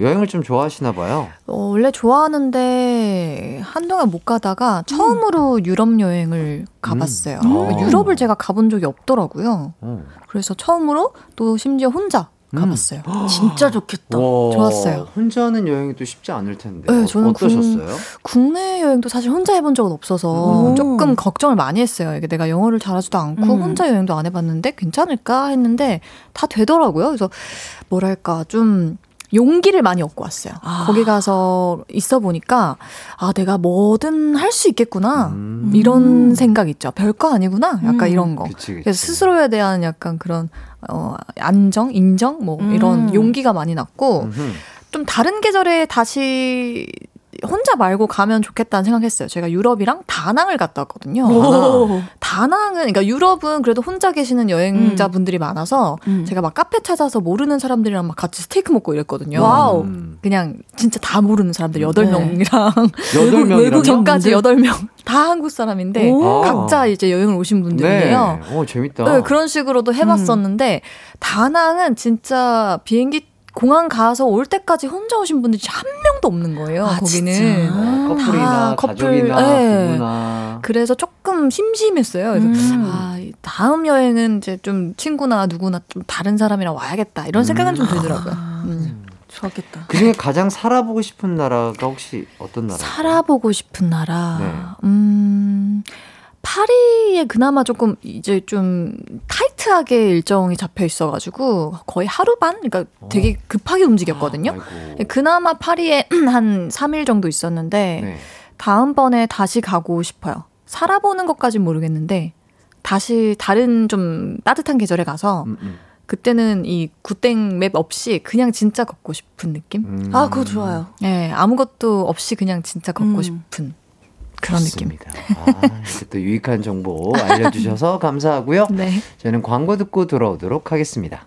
여행을 좀 좋아하시나 봐요. 어, 원래 좋아하는데 한동안 못 가다가 처음으로 유럽 여행을 가봤어요. 음. 유럽을 제가 가본 적이 없더라고요. 오. 그래서 처음으로 또 심지어 혼자 음. 가봤어요. 진짜 좋겠다. 와, 좋았어요. 혼자 하는 여행이 또 쉽지 않을 텐데. 네, 어, 저는 어떠셨어요? 국 내 여행도 사실 혼자 해본 적은 없어서 오. 조금 걱정을 많이 했어요. 이게 내가 영어를 잘하지도 않고 음. 혼자 여행도 안 해봤는데 괜찮을까 했는데 다 되더라고요. 그래서 뭐랄까 좀 용기를 많이 얻고 왔어요. 아. 거기 가서 있어 보니까 아 내가 뭐든 할 수 있겠구나 음. 이런 생각 있죠. 별거 아니구나 약간 음. 이런 거. 그치, 그치. 그래서 스스로에 대한 약간 그런 어 안정, 인정 뭐 음. 이런 용기가 많이 났고 음흠. 좀 다른 계절에 다시 혼자 말고 가면 좋겠다는 생각했어요. 제가 유럽이랑 다낭을 갔다 왔거든요. 오. 다낭은 그러니까 유럽은 그래도 혼자 계시는 여행자분들이 많아서 음. 제가 막 카페 찾아서 모르는 사람들이랑 막 같이 스테이크 먹고 이랬거든요. 와우. 음. 그냥 진짜 다 모르는 사람들 여덟 네. 명이랑 여덟 명이라고요? 외국 저까지 여덟 명다 한국 사람인데 오. 각자 이제 여행을 오신 분들이에요. 네. 오, 재밌다. 네, 그런 식으로도 해 봤었는데 다낭은 진짜 비행기 공항 가서 올 때까지 혼자 오신 분들이 한 명도 없는 거예요. 아, 거기는. 진짜? 어, 커플이나 다 커플, 가족이나 네. 부부나. 그래서 조금 심심했어요. 그래서 음. 아, 이 다음 여행은 이제 좀 친구나 누구나 좀 다른 사람이랑 와야겠다 이런 생각은 좀 들더라고요. 음. 좋았겠다. 그 중에 가장 살아보고 싶은 나라가 혹시 어떤 나라예요? 살아보고 싶은 나라. 네. 음. 파리에 그나마 조금 이제 좀 타이트하게 일정이 잡혀 있어가지고 거의 하루 반? 그러니까 되게 급하게 움직였거든요. 아이고. 그나마 파리에 한 3일 정도 있었는데 네. 다음번에 다시 가고 싶어요. 살아보는 것까진 모르겠는데 다시 다른 좀 따뜻한 계절에 가서 음, 음. 그때는 이 구땡 맵 없이 그냥 진짜 걷고 싶은 느낌? 음. 아, 그거 좋아요. 네, 아무것도 없이 그냥 진짜 걷고 음. 싶은 그런 느낌. 좋습니다. 아, 이렇게 또 유익한 정보 알려주셔서 감사하고요. 네. 저희는 광고 듣고 돌아오도록 하겠습니다.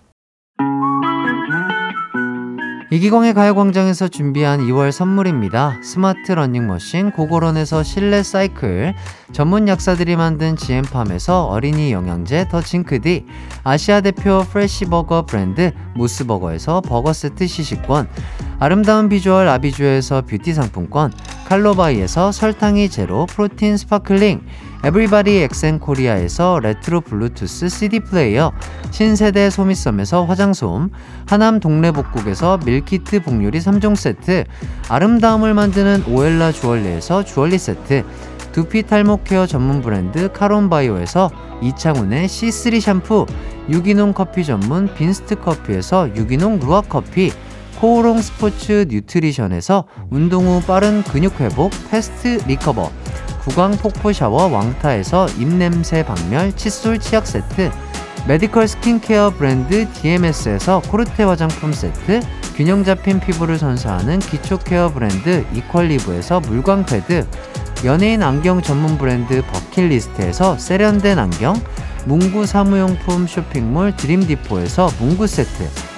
이기광의 가요광장에서 준비한 2월 선물입니다. 스마트 러닝머신 고고런에서 실내 사이클, 전문 약사들이 만든 지엠팜에서 어린이 영양제 더 징크디, 아시아 대표 프레시버거 브랜드 모스버거에서 버거 세트 시식권, 아름다운 비주얼 아비주에서 뷰티 상품권, 칼로바이에서 설탕이 제로 프로틴 스파클링, 에브리바디 엑센코리아에서 레트로 블루투스 CD 플레이어, 신세대 소미섬에서 화장솜, 하남 동래복국에서 밀키트 복요리 3종 세트, 아름다움을 만드는 오엘라 주얼리에서 주얼리 세트, 두피 탈모 케어 전문 브랜드 카론바이오에서 이창훈의 C3 샴푸, 유기농 커피 전문 빈스트 커피에서 유기농 루아 커피, 코오롱 스포츠 뉴트리션에서 운동 후 빠른 근육 회복 패스트 리커버, 구강 폭포 샤워 왕타에서 입냄새 박멸 칫솔 치약 세트, 메디컬 스킨케어 브랜드 DMS에서 코르테 화장품 세트, 균형 잡힌 피부를 선사하는 기초 케어 브랜드 이퀄리브에서 물광 패드, 연예인 안경 전문 브랜드 버킷리스트에서 세련된 안경, 문구 사무용품 쇼핑몰 드림디포에서 문구 세트,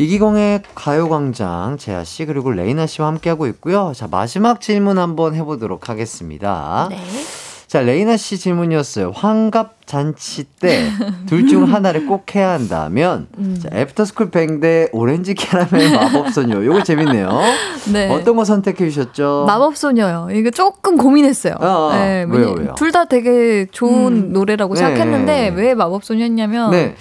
이기광의 가요광장 재하 씨 그리고 레이나 씨와 함께하고 있고요. 자 마지막 질문 한번 해보도록 하겠습니다. 네. 자 레이나 씨 질문이었어요. 환갑 잔치 때 둘 중 하나를 꼭 해야 한다면 자, 애프터스쿨 Bang 대 오렌지 캐러멜 마법소녀. 요거 재밌네요. 네. 어떤 거 선택해 주셨죠? 마법소녀요. 이거 조금 고민했어요. 아, 아, 왜요, 왜요? 둘 다 되게 좋은 음. 노래라고 네. 생각했는데 왜 마법소녀였냐면 네.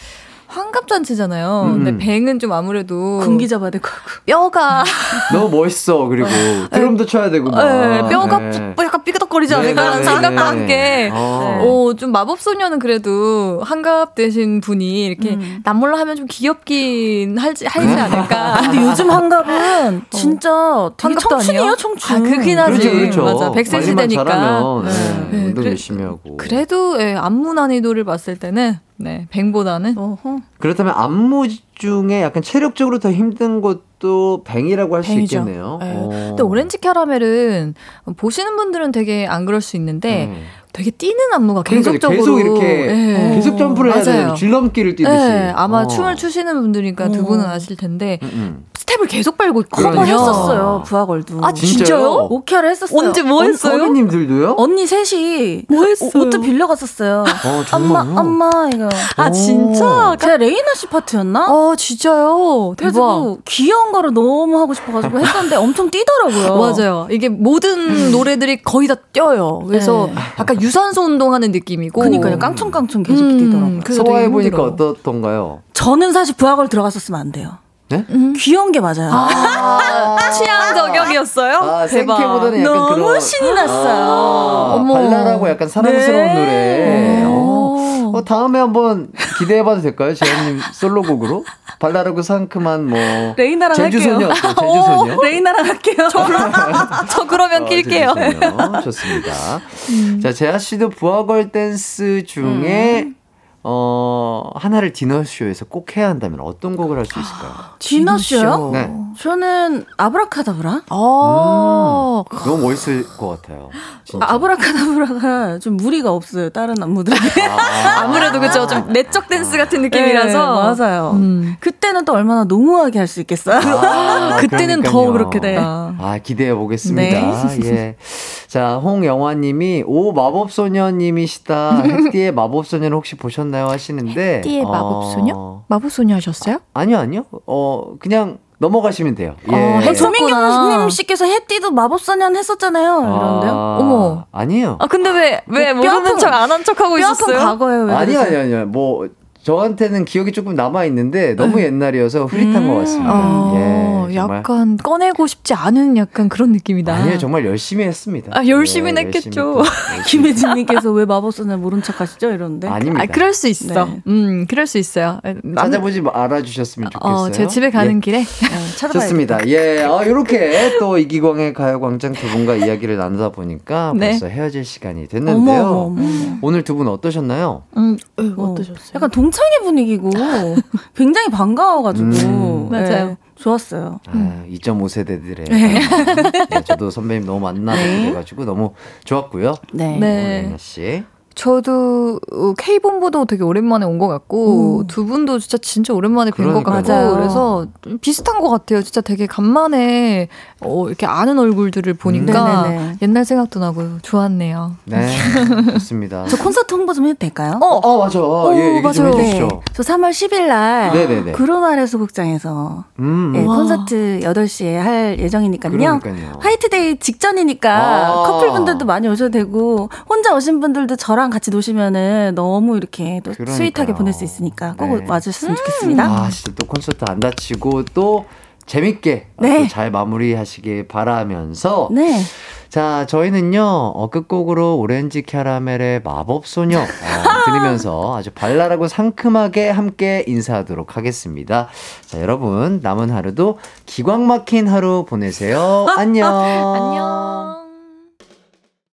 환갑잔치잖아요. 음. 근데 뱅은 좀 아무래도 군기 잡아야 될것 같고. 뼈가 너무 멋있어. 그리고 드럼도 쳐야 되고 막. 네, 뼈가 네. 뭐 약간 삐그덕거리지 네, 않을까라는 네, 생각과 네. 함께 어. 어, 좀 마법소녀는 그래도 한갑 되신 분이 이렇게 음. 남몰라 하면 좀 귀엽긴 할지, 하지 네. 않을까. 근데 요즘 한갑은 진짜 되게 환갑도 청춘이에요? 청춘. 아, 그긴 하지. 그렇죠, 그렇죠. 맞아. 백세 시대니까. 잘하면, 네, 네, 운동 그래- 열심히 하고. 그래도 예, 안무 난이도를 봤을 때는 네, Bang보다는 어허. 그렇다면 안무 중에 약간 체력적으로 더 힘든 것도 Bang이라고 할 수. 있겠네요. 네. 어. 근데 오렌지 캐러멜은 보시는 분들은 되게 안 그럴 수 있는데 네. 되게 뛰는 안무가 그러니까 계속적으로 계속 이렇게 예. 계속 점프를 해야. 되는 줄넘기를 뛰듯이. 네, 아마 어. 춤을 추시는 분들이니까 두 어. 분은 아실 텐데 음, 음. 스텝을 계속 밟고. 있거든요. 커버 했었어요, 부하걸도. 아 진짜요? 오케아를 했었어요. 언제 뭐 했어요? 선배님들도요? 언니 셋이 뭐 했어요? 옷- 옷도 빌려갔었어요. 어, 엄마, 정말요? 엄마 이거. 아 진짜? 제가 레이나 씨 파트였나? 어 진짜요? 대박. 그래서 귀여운 거를 너무 하고 싶어가지고 했었는데 엄청 뛰더라고요. 맞아요. 이게 모든 노래들이 거의 다 뛰어요. 그래서 네. 약간 유산소 운동하는 느낌이고. 그니까요. 깡총깡총 계속 음, 뛰더라고요. 소화해 보니까. 어떻던가요? 저는 사실 부하걸 들어갔었으면 안 돼요. 네? 귀여운 게 맞아요. 취향 저격이었어요? 아, 대박. 생캐보다는 약간 너무 그런 신이 났어요. 아, 어머. 발랄하고 약간 사랑스러운 네. 노래. 어. 오. 어, 다음에 한번 기대해봐도 될까요? 재현님 솔로곡으로 발랄하고 상큼한 뭐 레이나랑 제주소녀 할게요. 또 제주소녀. 레이나랑 할게요. 저 그러면 어, 낄게요. 제주소녀. 좋습니다. 자 재하 씨도 부하걸 댄스 중에 어 하나를 디너쇼에서 꼭 해야 한다면 어떤 곡을 할 수 있을까요? 디너쇼요? 네. 저는 아브라카다브라? 어. 너무 멋있을 것 같아요. 진짜. 아, 아브라카다브라가 좀 무리가 없어요. 다른 안무들에게. 아. 아무래도 그죠. 좀 내적 댄스 같은 느낌이라서. 네, 맞아요. 음. 그때는 또 얼마나 농후하게 할 수 있겠어요. 아, 그때는 더 그러니까요. 그렇게 네. 됐다. 아, 기대해 보겠습니다. 네. 예. 자, 홍영화님이, 오, 마법소녀님이시다. 햇띠의 마법소녀는 혹시 보셨나요? 하시는데. 띠의 어, 마법소녀? 마법소녀 하셨어요? 아니요, 아니요. 어, 그냥 넘어가시면 돼요. 예. 어. 조민경님 씨께서 해띠도 마법사년 했었잖아요. 이런데요. 아, 어머. 아니요. 아 근데 왜왜뭐뼈 모르는 아픈- 척안 한 척 하고 뼈 아픈 있었어요? 과거예요. 왜 아니요, 그러세요? 아니요, 아니요. 뭐, 저한테는 기억이 조금 남아 있는데 너무 옛날이어서 흐릿한 것 같습니다. 어, 예. 정말. 약간 꺼내고 싶지 않은 약간 그런 느낌이다. 아니에요, 정말 열심히 했습니다. 아, 예, 했겠죠. 또 열심히 김혜진님께서 왜 마법사년 모른 척 하시죠? 이러는데. 아닙니다. 아, 그럴 수 있어. 네. 음, 그럴 수 있어요. 남- 찾아보지 마- 알아주셨으면 좋겠어요. 어, 제 집에 가는 예. 길에. 네, 찾아봐야겠다. 좋습니다. 예, 어, 이렇게 또 이기광의 가요광장 두 분과 이야기를 나누다 보니까 네. 벌써 헤어질 시간이 어머, 됐는데요. 어머, 어머. 오늘 두 분 어떠셨나요? 음, 어, 약간 동 창회 분위기고 굉장히 반가워가지고 음. 맞아요. 네, 좋았어요. 아, 2.5 세대들의 네, 저도 선배님 너무 만나고 네. 그래가지고 너무 좋았고요. 네. 네. 씨. 저도 어, K본부도 되게 오랜만에 온 것 같고 음. 두 분도 진짜 진짜 오랜만에 뵌 것 같고 그러니까요. 그래서 좀 비슷한 것 같아요. 진짜 되게 간만에 어, 이렇게 아는 얼굴들을 보니까 음. 옛날 생각도 나고 좋았네요. 네, 좋습니다. 저 콘서트 홍보 좀 해도 될까요? 어, 어, 맞아. 예, 얘기 좀 맞아요. 네. 저 3월 10일 날 네네네. 그로나레 소극장에서 음, 네, 와. 콘서트 8시에 할 예정이니까요. 그러니까요. 화이트데이 직전이니까 아. 커플분들도 많이 오셔도 되고 혼자 오신 분들도 저랑 같이 노시면은 너무 이렇게 또 그러니까요. sweet하게 보낼 수 있으니까 꼭 네. 와주셨으면 좋겠습니다. 아, 진짜 또 콘서트 안 다치고 또 재밌게 네. 또잘 마무리하시길 바라면서 네. 자, 저희는요, 어, 끝곡으로 오렌지 캐러멜의 마법 소녀, 어, 들으면서 아주 발랄하고 상큼하게 함께 인사하도록 하겠습니다. 자, 여러분, 남은 하루도 기광 막힌 하루 보내세요. 안녕. 안녕.